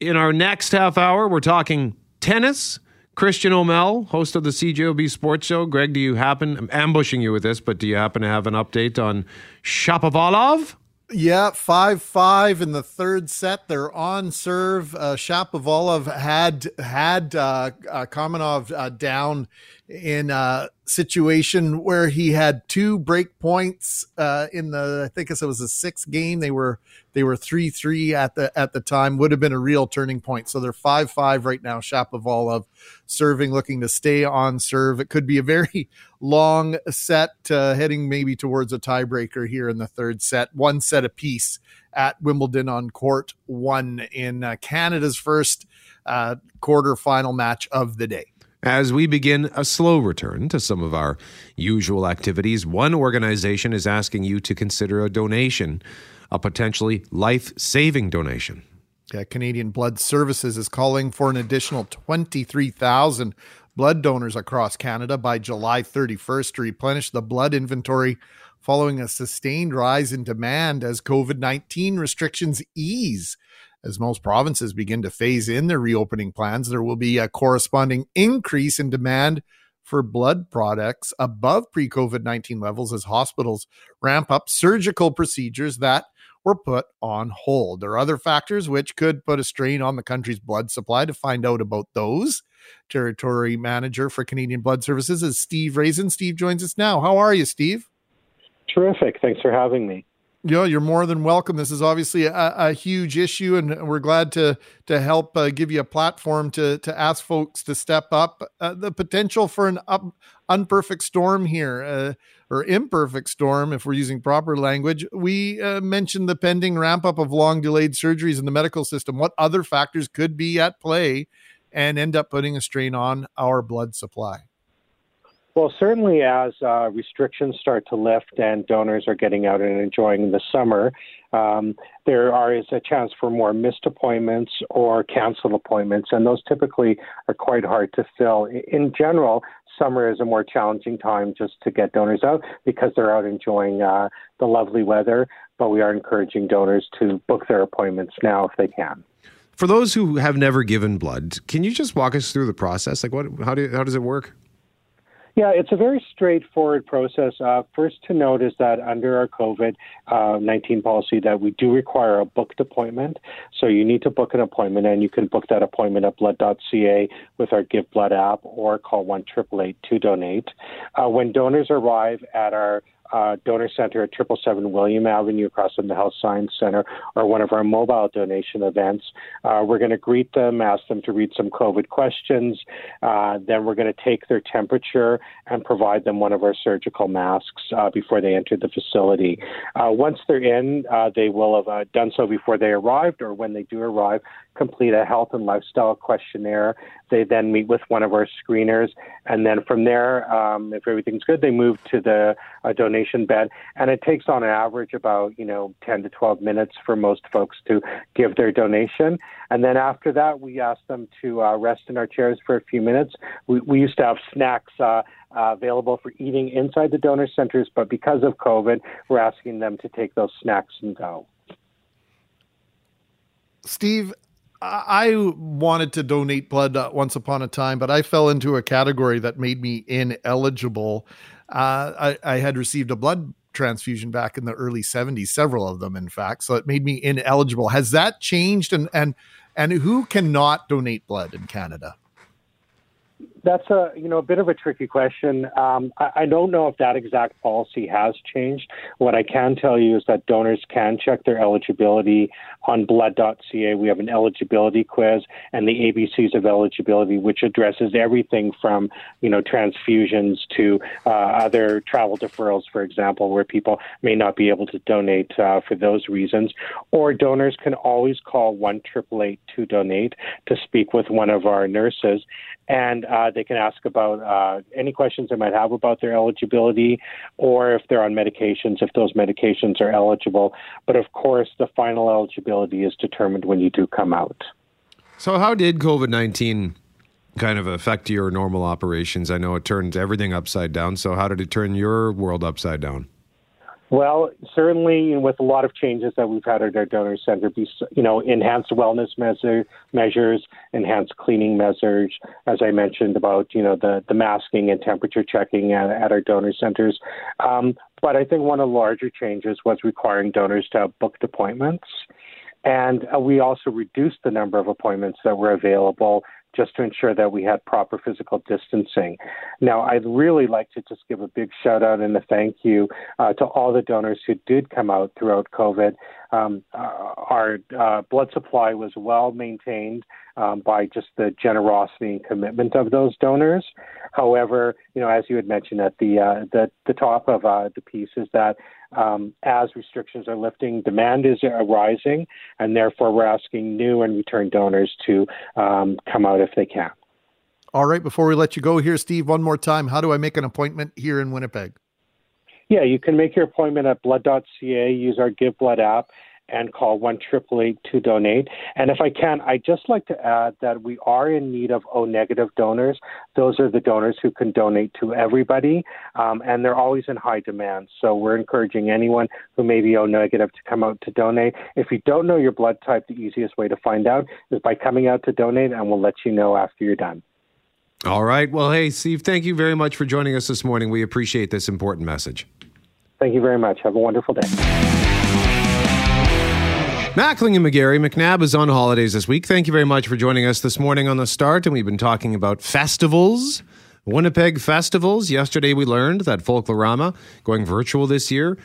In our next half hour, we're talking tennis. Christian O'Mel, host of the CJOB Sports Show. Greg, do you happen? I'm ambushing you with this, but do you happen to have an update on Shapovalov? Yeah, five five in the third set. They're on serve. Uh, Shapovalov had had uh, uh, Khachanov uh, down in a situation where he had two break points uh, in the. I think it was a sixth game. They were they were three three at the at the time. Would have been a real turning point. So they're five five right now. Shapovalov serving, looking to stay on serve. It could be a very long set, uh, heading maybe towards a tiebreaker here in the third set. One set apiece at Wimbledon on court one in uh, Canada's first uh, quarterfinal match of the day. As we begin a slow return to some of our usual activities, one organization is asking you to consider a donation a potentially life saving donation. Yeah, Canadian Blood Services is calling for an additional 23,000 blood donors across Canada by July 31st to replenish the blood inventory following a sustained rise in demand as COVID 19 restrictions ease. As most provinces begin to phase in their reopening plans, there will be a corresponding increase in demand for blood products above pre COVID 19 levels as hospitals ramp up surgical procedures that were put on hold. There are other factors which could put a strain on the country's blood supply. To find out about those, Territory Manager for Canadian Blood Services is Steve Raizen. Steve joins us now. How are you, Steve? Terrific. Thanks for having me. Yeah, you're more than welcome. This is obviously a, a huge issue, and we're glad to to help uh, give you a platform to to ask folks to step up. Uh, the potential for an up, unperfect storm here, uh, or imperfect storm, if we're using proper language. We uh, mentioned the pending ramp up of long delayed surgeries in the medical system. What other factors could be at play and end up putting a strain on our blood supply? Well, certainly as uh, restrictions start to lift and donors are getting out and enjoying the summer, um, there are, is a chance for more missed appointments or canceled appointments, and those typically are quite hard to fill. In general, summer is a more challenging time just to get donors out because they're out enjoying uh, the lovely weather, but we are encouraging donors to book their appointments now if they can. For those who have never given blood, can you just walk us through the process? Like, what, how do, how does it work? Yeah, it's a very straightforward process. Uh, first to note is that under our COVID uh, 19 policy that we do require a booked appointment. So you need to book an appointment and you can book that appointment at blood.ca with our Give Blood app or call 1 to donate. Uh, when donors arrive at our uh, donor center at 777 William Avenue across from the Health Science Center or one of our mobile donation events. Uh, we're going to greet them, ask them to read some COVID questions. Uh, then we're going to take their temperature and provide them one of our surgical masks uh, before they enter the facility. Uh, once they're in, uh, they will have done so before they arrived or when they do arrive, complete a health and lifestyle questionnaire. They then meet with one of our screeners, and then from there, um, if everything's good, they move to the uh, donation bed. And it takes on average about you know 10 to 12 minutes for most folks to give their donation. And then after that, we ask them to uh, rest in our chairs for a few minutes. We, we used to have snacks. Uh, uh, available for eating inside the donor centers, but because of COVID, we're asking them to take those snacks and go. Steve, I wanted to donate blood uh, once upon a time, but I fell into a category that made me ineligible. Uh, I, I, had received a blood transfusion back in the early 70s, several of them, in fact. So it made me ineligible. Has that changed? And and and who cannot donate blood in Canada? That's a you know a bit of a tricky question. Um, I, I, don't know if that exact policy has changed. What I can tell you is that donors can check their eligibility on blood.ca. We have an eligibility quiz and the ABCs of eligibility, which addresses everything from you know transfusions to uh, other travel deferrals, for example, where people may not be able to donate uh, for those reasons. Or donors can always call one triple eight to donate to speak with one of our nurses, and uh, they can ask about uh, any questions they might have about their eligibility or if they're on medications, if those medications are eligible. But of course, the final eligibility is determined when you do come out. So, how did COVID 19 kind of affect your normal operations? I know it turned everything upside down. So, how did it turn your world upside down? Well, certainly with a lot of changes that we've had at our donor center, you know, enhanced wellness measure, measures, enhanced cleaning measures, as I mentioned about, you know, the, the masking and temperature checking at, at our donor centers. Um, but I think one of the larger changes was requiring donors to have booked appointments. And uh, we also reduced the number of appointments that were available just to ensure that we had proper physical distancing. Now, I'd really like to just give a big shout out and a thank you uh, to all the donors who did come out throughout COVID. Um, uh, our uh, blood supply was well maintained um, by just the generosity and commitment of those donors. However, you know, as you had mentioned at the uh, the, the top of uh, the piece is that um, as restrictions are lifting, demand is rising, and therefore we're asking new and return donors to um, come out if they can. All right, before we let you go here, Steve, one more time, how do I make an appointment here in Winnipeg? Yeah, you can make your appointment at blood.ca, use our Give Blood app, and call 1 to donate. And if I can, I'd just like to add that we are in need of O negative donors. Those are the donors who can donate to everybody, um, and they're always in high demand. So we're encouraging anyone who may be O negative to come out to donate. If you don't know your blood type, the easiest way to find out is by coming out to donate, and we'll let you know after you're done. All right. Well, hey, Steve, thank you very much for joining us this morning. We appreciate this important message. Thank you very much. Have a wonderful day. Mackling and McGarry, McNabb is on holidays this week. Thank you very much for joining us this morning on the start. And we've been talking about festivals, Winnipeg festivals. Yesterday we learned that Folklorama going virtual this year,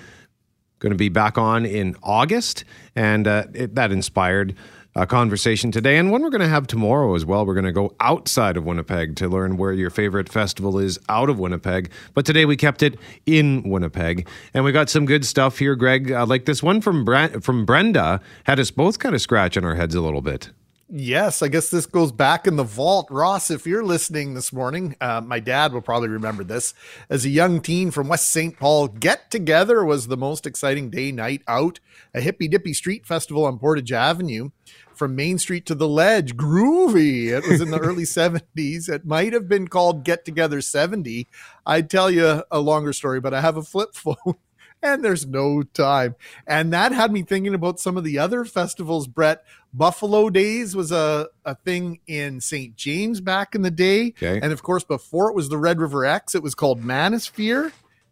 going to be back on in August, and uh, it, that inspired a conversation today and one we're going to have tomorrow as well. We're going to go outside of Winnipeg to learn where your favorite festival is out of Winnipeg. But today we kept it in Winnipeg, and we got some good stuff here, Greg. Uh, like this one from Bre- from Brenda had us both kind of scratching our heads a little bit. Yes, I guess this goes back in the vault. Ross, if you're listening this morning, uh, my dad will probably remember this. As a young teen from West St. Paul, Get Together was the most exciting day night out, a hippy dippy street festival on Portage Avenue from Main Street to the Ledge. Groovy. It was in the early 70s. It might have been called Get Together 70. I'd tell you a longer story, but I have a flip phone and there's no time. And that had me thinking about some of the other festivals, Brett. Buffalo Days was a, a thing in St. James back in the day. Okay. And of course, before it was the Red River X, it was called Manosphere.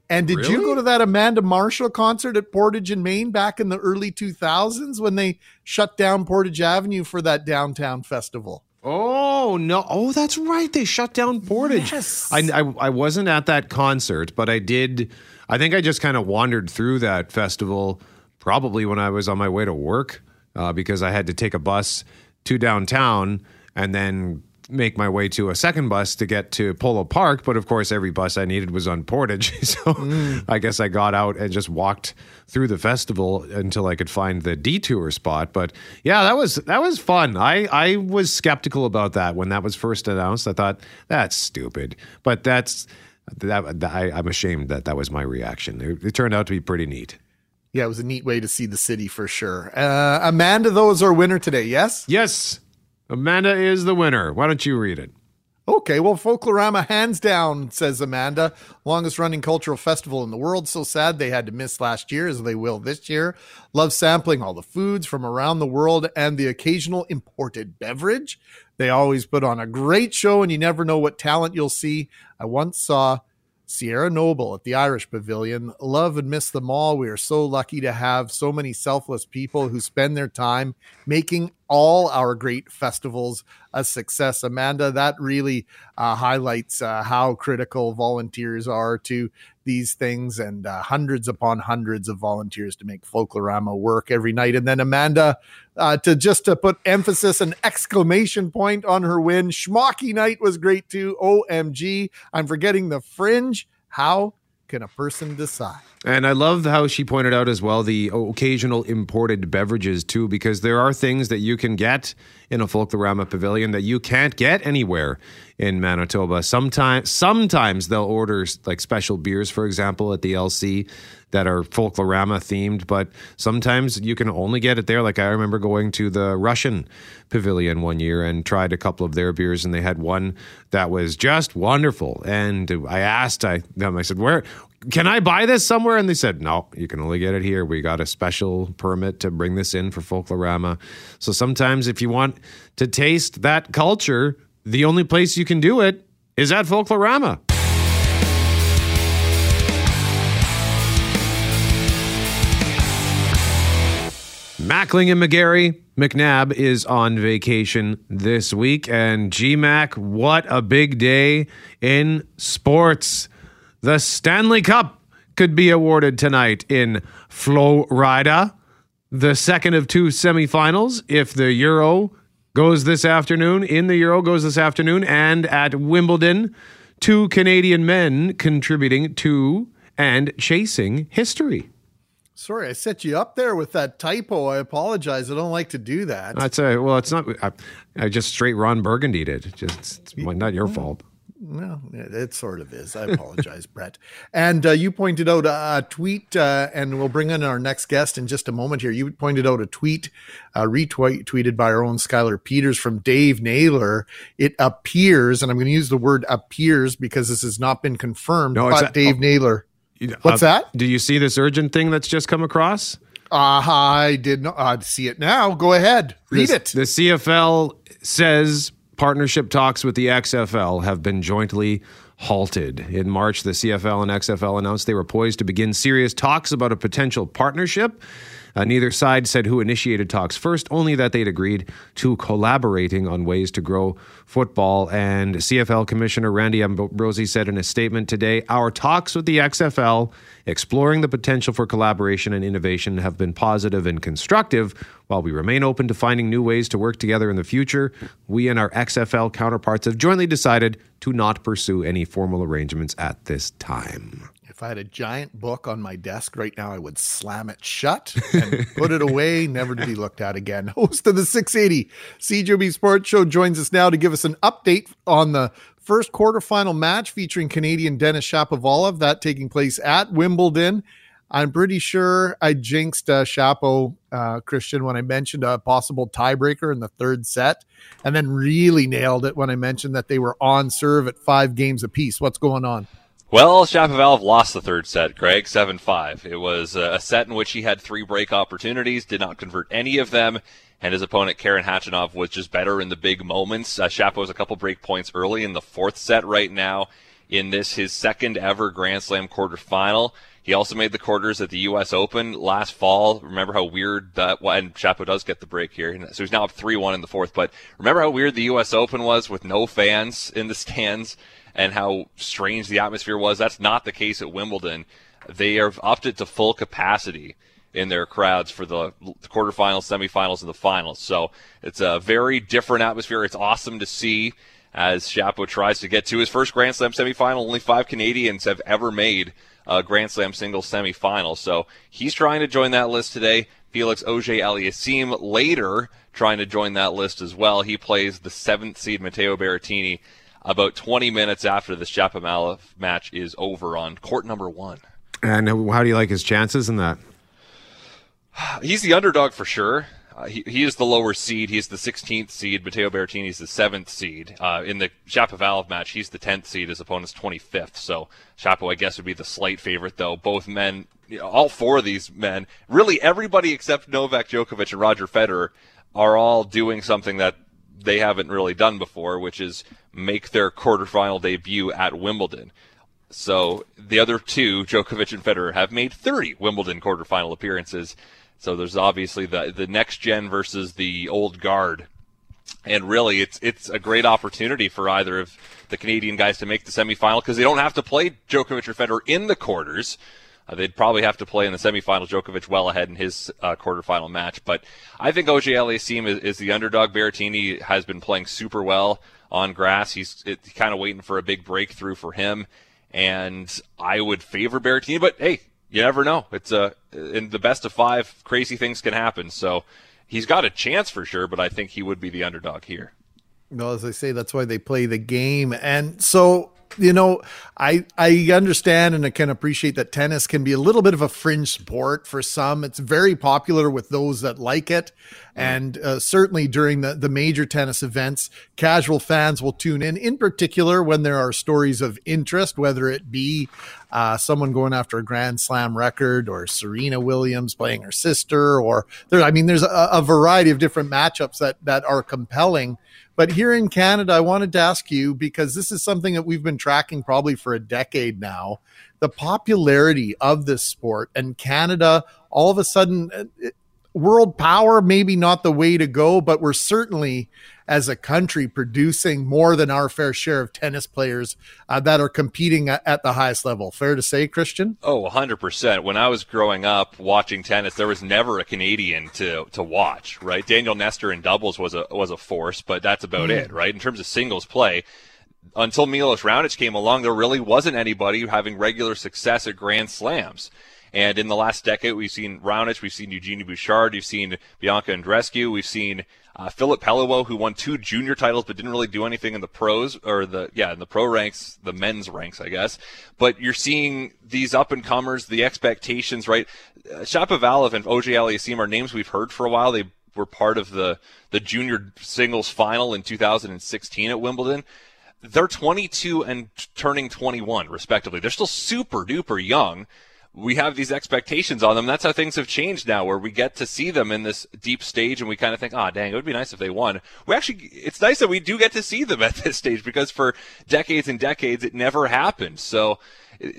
And did you go to that Amanda Marshall concert at Portage and Main back in the early 2000s when they shut down Portage Avenue for that downtown festival? Oh no! Oh, that's right. They shut down Portage. Yes. I, I I wasn't at that concert, but I did. I think I just kind of wandered through that festival, probably when I was on my way to work, uh, because I had to take a bus to downtown and then make my way to a second bus to get to Polo Park. But of course, every bus I needed was on Portage, so I guess I got out and just walked through the festival until I could find the detour spot. But yeah, that was that was fun. I I was skeptical about that when that was first announced. I thought that's stupid, but that's that. I, I'm ashamed that that was my reaction. It, it turned out to be pretty neat. Yeah, it was a neat way to see the city for sure. Uh, Amanda, is our winner today, yes? Yes, Amanda is the winner. Why don't you read it? Okay, well, Folklorama hands down, says Amanda. Longest running cultural festival in the world. So sad they had to miss last year, as they will this year. Love sampling all the foods from around the world and the occasional imported beverage. They always put on a great show, and you never know what talent you'll see. I once saw Sierra Noble at the Irish Pavilion. Love and miss them all. We are so lucky to have so many selfless people who spend their time making all our great festivals a success. Amanda, that really uh, highlights uh, how critical volunteers are to these things and uh, hundreds upon hundreds of volunteers to make Folklorama work every night. And then Amanda, uh, to just to put emphasis and exclamation point on her win, Schmocky Night was great too. OMG. I'm forgetting the fringe. How can a person decide? And I love how she pointed out as well the occasional imported beverages too, because there are things that you can get in a Folklorama pavilion that you can't get anywhere in Manitoba. Sometimes, sometimes they'll order like special beers, for example, at the LC that are Folklorama themed, but sometimes you can only get it there. Like I remember going to the Russian pavilion one year and tried a couple of their beers, and they had one that was just wonderful. And I asked, I them, I said, "Where can I buy this somewhere?" And they said, "No, you can only get it here. We got a special permit to bring this in for Folklorama." So sometimes, if you want to taste that culture, the only place you can do it is at Folklorama. Mackling and McGarry. McNabb is on vacation this week. And GMAC, what a big day in sports. The Stanley Cup could be awarded tonight in Florida. The second of two semifinals. If the Euro goes this afternoon, in the Euro goes this afternoon, and at Wimbledon, two Canadian men contributing to and chasing history. Sorry, I set you up there with that typo. I apologize. I don't like to do that. That's a well. It's not. I, I just straight Ron Burgundy did. Just it's not your fault. No, it, it sort of is. I apologize, Brett. And uh, you pointed out a tweet, uh, and we'll bring in our next guest in just a moment here. You pointed out a tweet, uh, retweet by our own Skylar Peters from Dave Naylor. It appears, and I'm going to use the word appears because this has not been confirmed, No, it's but a- Dave oh. Naylor. What's Uh, that? Do you see this urgent thing that's just come across? Uh, I did not uh, see it now. Go ahead. Read The- it. The CFL says partnership talks with the XFL have been jointly halted. In March, the CFL and XFL announced they were poised to begin serious talks about a potential partnership. Uh, neither side said who initiated talks first, only that they'd agreed to collaborating on ways to grow football. And CFL Commissioner Randy Ambrosie said in a statement today Our talks with the XFL, exploring the potential for collaboration and innovation, have been positive and constructive. While we remain open to finding new ways to work together in the future, we and our XFL counterparts have jointly decided to not pursue any formal arrangements at this time. If I had a giant book on my desk right now, I would slam it shut and put it away, never to be looked at again. Host of the 680 CJOB Sports Show joins us now to give us an update on the first quarterfinal match featuring Canadian Denis Shapovalov, that taking place at Wimbledon. I'm pretty sure I jinxed uh, Shapo, uh, Christian, when I mentioned a possible tiebreaker in the third set, and then really nailed it when I mentioned that they were on serve at five games apiece. What's going on? Well, Shapovalov lost the third set, Greg, 7-5. It was uh, a set in which he had three break opportunities, did not convert any of them, and his opponent, Karen Khachanov, was just better in the big moments. Uh, was a couple break points early in the fourth set right now in this, his second ever Grand Slam quarterfinal. He also made the quarters at the U.S. Open last fall. Remember how weird that, well, and Shapo does get the break here. So he's now up 3-1 in the fourth, but remember how weird the U.S. Open was with no fans in the stands? And how strange the atmosphere was. That's not the case at Wimbledon. They have opted to full capacity in their crowds for the quarterfinals, semifinals, and the finals. So it's a very different atmosphere. It's awesome to see as Shapo tries to get to his first Grand Slam semifinal. Only five Canadians have ever made a Grand Slam singles semifinal. So he's trying to join that list today. Felix Auger Aliassime later trying to join that list as well. He plays the seventh seed Matteo Berrettini about 20 minutes after the Shapovalov match is over on court number one. And how do you like his chances in that? He's the underdog for sure. Uh, he, he is the lower seed. He's the 16th seed. Matteo Berrettini is the 7th seed. Uh, in the Shapovalov match, he's the 10th seed. His opponent's 25th. So Shapo, I guess, would be the slight favorite, though. Both men, you know, all four of these men, really everybody except Novak Djokovic and Roger Federer are all doing something that they haven't really done before, which is make their quarterfinal debut at Wimbledon. So the other two, Djokovic and Federer, have made 30 Wimbledon quarterfinal appearances. So there's obviously the the next gen versus the old guard, and really it's it's a great opportunity for either of the Canadian guys to make the semifinal because they don't have to play Djokovic or Federer in the quarters. Uh, they'd probably have to play in the semifinal. Djokovic well ahead in his uh, quarterfinal match, but I think Auger Aliassime is, is the underdog. Berrettini has been playing super well on grass. He's kind of waiting for a big breakthrough for him, and I would favor Berrettini. But hey, you never know. It's a in the best of five, crazy things can happen. So he's got a chance for sure, but I think he would be the underdog here. Well, as I say, that's why they play the game. And so, you know, I I understand and I can appreciate that tennis can be a little bit of a fringe sport for some. It's very popular with those that like it. And uh, certainly during the, the major tennis events, casual fans will tune in, in particular when there are stories of interest, whether it be uh, someone going after a Grand Slam record or Serena Williams playing her sister, or there, I mean, there's a, a variety of different matchups that, that are compelling. But here in Canada, I wanted to ask you because this is something that we've been tracking probably for a decade now the popularity of this sport and Canada all of a sudden. World power maybe not the way to go but we're certainly as a country producing more than our fair share of tennis players uh, that are competing at, at, the highest level. Fair to say christian? Oh 100% when i was growing up watching tennis there was never a canadian to to watch right? Daniel nestor in doubles was a was a force but that's about mm. it right? In terms of singles play until Milos Raonic came along there really wasn't anybody having regular success at grand slams And in the last decade, we've seen Raonic, we've seen Eugenie Bouchard, we've seen Bianca Andreescu, we've seen uh, Peliwo, who won two junior titles but didn't really do anything in the pros or the yeah in the pro ranks, the men's ranks, I guess. But you're seeing these up and comers, the expectations, right? Uh, Shapovalov and Auger Aliassime are names we've heard for a while. They were part of the the junior singles final in 2016 at Wimbledon. They're 22 and turning 21 respectively. They're still super duper young. We have these expectations on them. That's how things have changed now, where we get to see them in this deep stage, and we kind of think, "Ah, oh, dang, it would be nice if they won." We actually, it's nice that we do get to see them at this stage because for decades and decades, it never happened. So,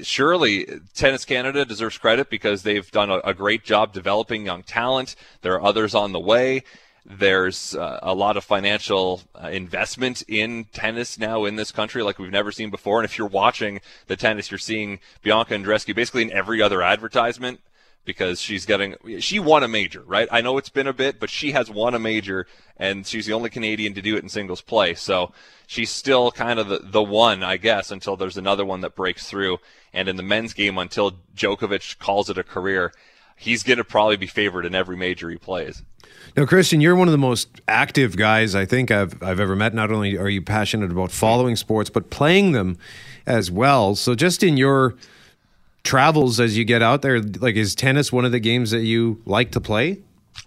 surely Tennis Canada deserves credit because they've done a, a, great job developing young talent. There are others on the way. There's uh, a lot of financial uh, investment in tennis now in this country like we've never seen before. And if you're watching the tennis, you're seeing Bianca Andreescu basically in every other advertisement because she's getting she won a major, right? I know it's been a bit, but she has won a major and she's the only Canadian to do it in singles play. So she's still kind of the, the one, I guess, until there's another one that breaks through. And in the men's game, until Djokovic calls it a career, he's going to probably be favored in every major he plays. Now, Christian, you're one of the most active guys I think I've I've ever met. Not only are you passionate about following sports, but playing them as well. So, just in your travels as you get out there, like is tennis one of the games that you like to play?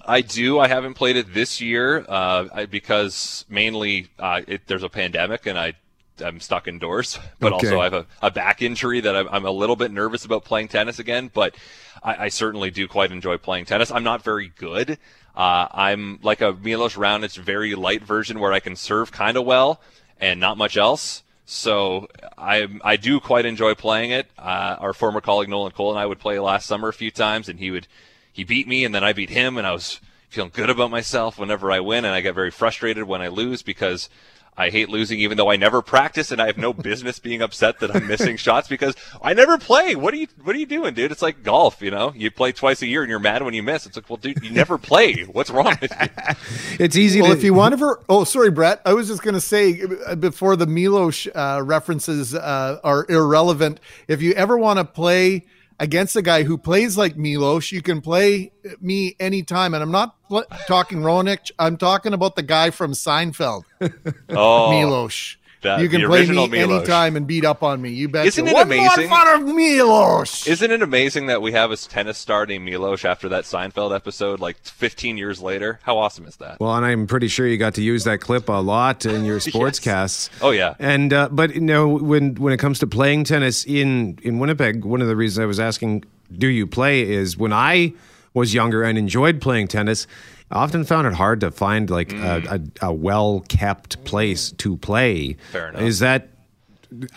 I do. I haven't played it this year uh, because mainly uh, it, there's a pandemic and I I'm stuck indoors. But okay. also I have a, a back injury that I'm, I'm, a little bit nervous about playing tennis again. But I, I certainly do quite enjoy playing tennis. I'm not very good. Uh, I'm like a Milos Raonic very light version where I can serve kind of well and not much else. So I I do quite enjoy playing it. Uh, our former colleague Nolan Cole and I would play last summer a few times, and he would he beat me, and then I beat him, and I was feeling good about myself whenever I win, and I get very frustrated when I lose because I hate losing, even though I never practice, and I have no business being upset that I'm missing shots because I never play. What are you What are you doing, dude? It's like golf, you know. You play twice a year, and you're mad when you miss. It's like, well, dude, you never play. What's wrong with you? it's easy. Well, to... if you want to, oh, sorry, Brett. I was just going to say uh, before the Milos uh, references uh, are irrelevant. If you ever want to play against a guy who plays like Milos. You can play me anytime. And I'm not talking Raonic. I'm talking about the guy from Seinfeld. oh, Milos. That, you can play me Milos. anytime and beat up on me. You bet. Isn't it One amazing? More fun of Milos. Isn't it amazing that we have a tennis star named Milos after that Seinfeld episode, like 15 years later? How awesome is that? Well, and I'm pretty sure you got to use that clip a lot in your sportscasts. yes. Oh yeah. And uh, but you know when when it comes to playing tennis in in Winnipeg, one of the reasons I was asking, do you play, is when I was younger and enjoyed playing tennis I often found it hard to find like mm. a, a, a well kept place to play. Fair enough. Is that?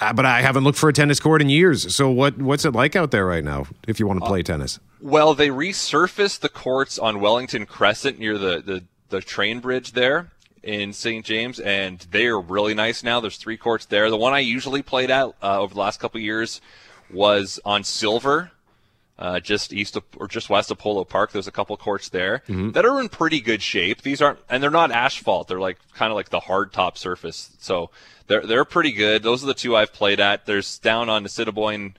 Uh, but I haven't looked for a tennis court in years. So what what's it like out there right now? If you want to play uh, tennis. Well, they resurfaced the courts on Wellington Crescent near the the, the train bridge there in St. James, and they are really nice now. There's three courts there. The one I usually played at uh, over the last couple years was on Silver uh, just east of or just west of Polo Park. There's a couple courts there mm-hmm. that are in pretty good shape. These aren't, and they're not asphalt. They're like kind of like the hard top surface. So they're they're pretty good. Those are the two I've played at. There's down on the Assiniboine.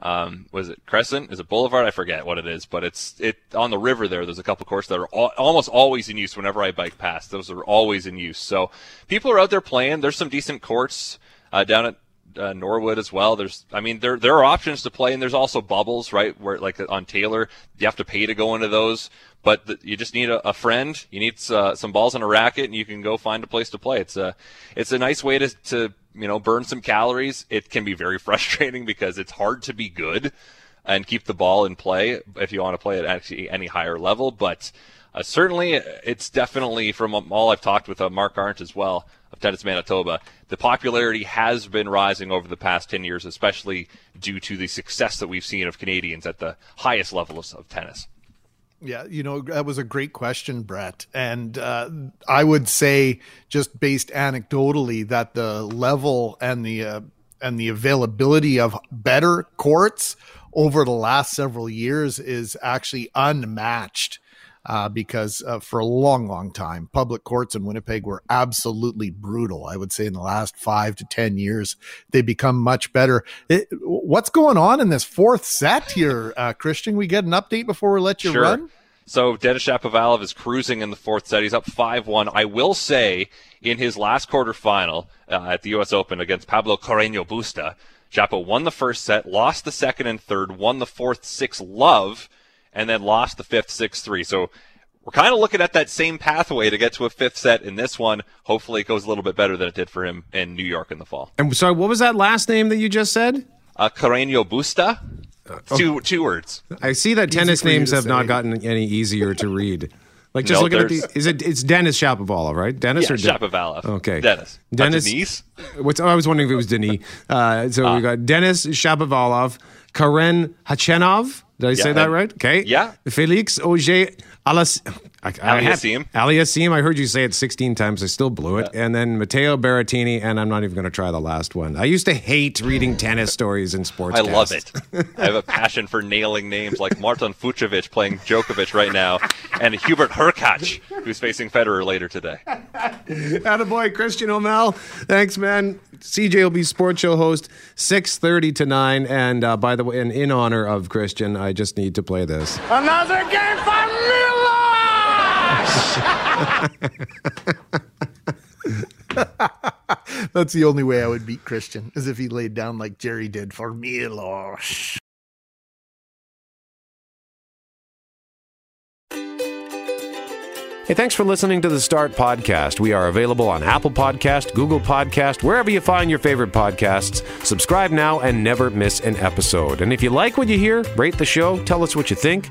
Um, was it Crescent? Is it Boulevard? I forget what it is, but it's it on the river there. There's a couple courts that are all, almost always in use. Whenever I bike past, those are always in use. So people are out there playing. There's some decent courts uh, down at uh, Norwood as well. There's, I mean, there there are options to play, and there's also bubbles, right? Where like on Taylor, you have to pay to go into those, but the, you just need a, a friend. You need uh, some balls and a racket, and you can go find a place to play. It's a it's a nice way to to you know burn some calories. It can be very frustrating because it's hard to be good and keep the ball in play if you want to play at actually any higher level, but. Uh, certainly, it's definitely from all I've talked with uh, Mark Arndt as well of Tennis Manitoba. The popularity has been rising over the past 10 years, especially due to the success that we've seen of Canadians at the highest levels of tennis. Yeah, you know, that was a great question, Brett. And uh, I would say, just based anecdotally, that the level and the uh, and the availability of better courts over the last several years is actually unmatched uh, because uh, for a long, long time, public courts in Winnipeg were absolutely brutal. I would say in the last five to 10 years, they become much better. It, what's going on in this fourth set here, uh, Christian? We get an update before we let you Sure. run? So Denis Shapovalov is cruising in the fourth set. He's up 5-1. I will say, in his last quarterfinal uh, at the U.S. Open against Pablo Carreño Busta, Shapo won the first set, lost the second and third, won the fourth 6-love, and then lost the fifth 6-3. So we're kind of looking at that same pathway to get to a fifth set in this one. Hopefully it goes a little bit better than it did for him in New York in the fall. And sorry, what was that last name that you just said? Uh, Carreño Busta? oh. Two, two words. I see that Easy tennis for names to have not gotten any easier to read. Like just No, looking at the is it it's Dennis Shapovalov, right? Dennis Yeah, or Den- Shapovalov. Okay. Dennis. Not Dennis. Denise? What's oh, I was wondering if it was Denis. Uh, so we got Dennis Shapovalov, Karen Khachanov. Did I say that right? Okay. Yeah. Felix Auger Alas. I, I had- Aliassime. Aliassime. I heard you say it 16 times. I still blew it. And then Matteo Berrettini, and I'm not even going to try the last one. I used to hate reading tennis stories in sports. I love it. I have a passion for nailing names like Martin Fucsovics playing Djokovic right now, and Hubert Hurkacz, who's facing Federer later today. Attaboy, Christian O'Mel. Thanks, man. CJOB sports show host 6.30 to 9. And uh, by the way, and in honor of Christian, I just need to play this. Another game for That's the only way I would beat Christian, is if he laid down like Jerry did for Milos. Hey, thanks for listening to the Start Podcast. We are available on Apple Podcast, Google Podcast, wherever you find your favorite podcasts. Subscribe now and never miss an episode. And if you like what you hear, rate the show, tell us what you think,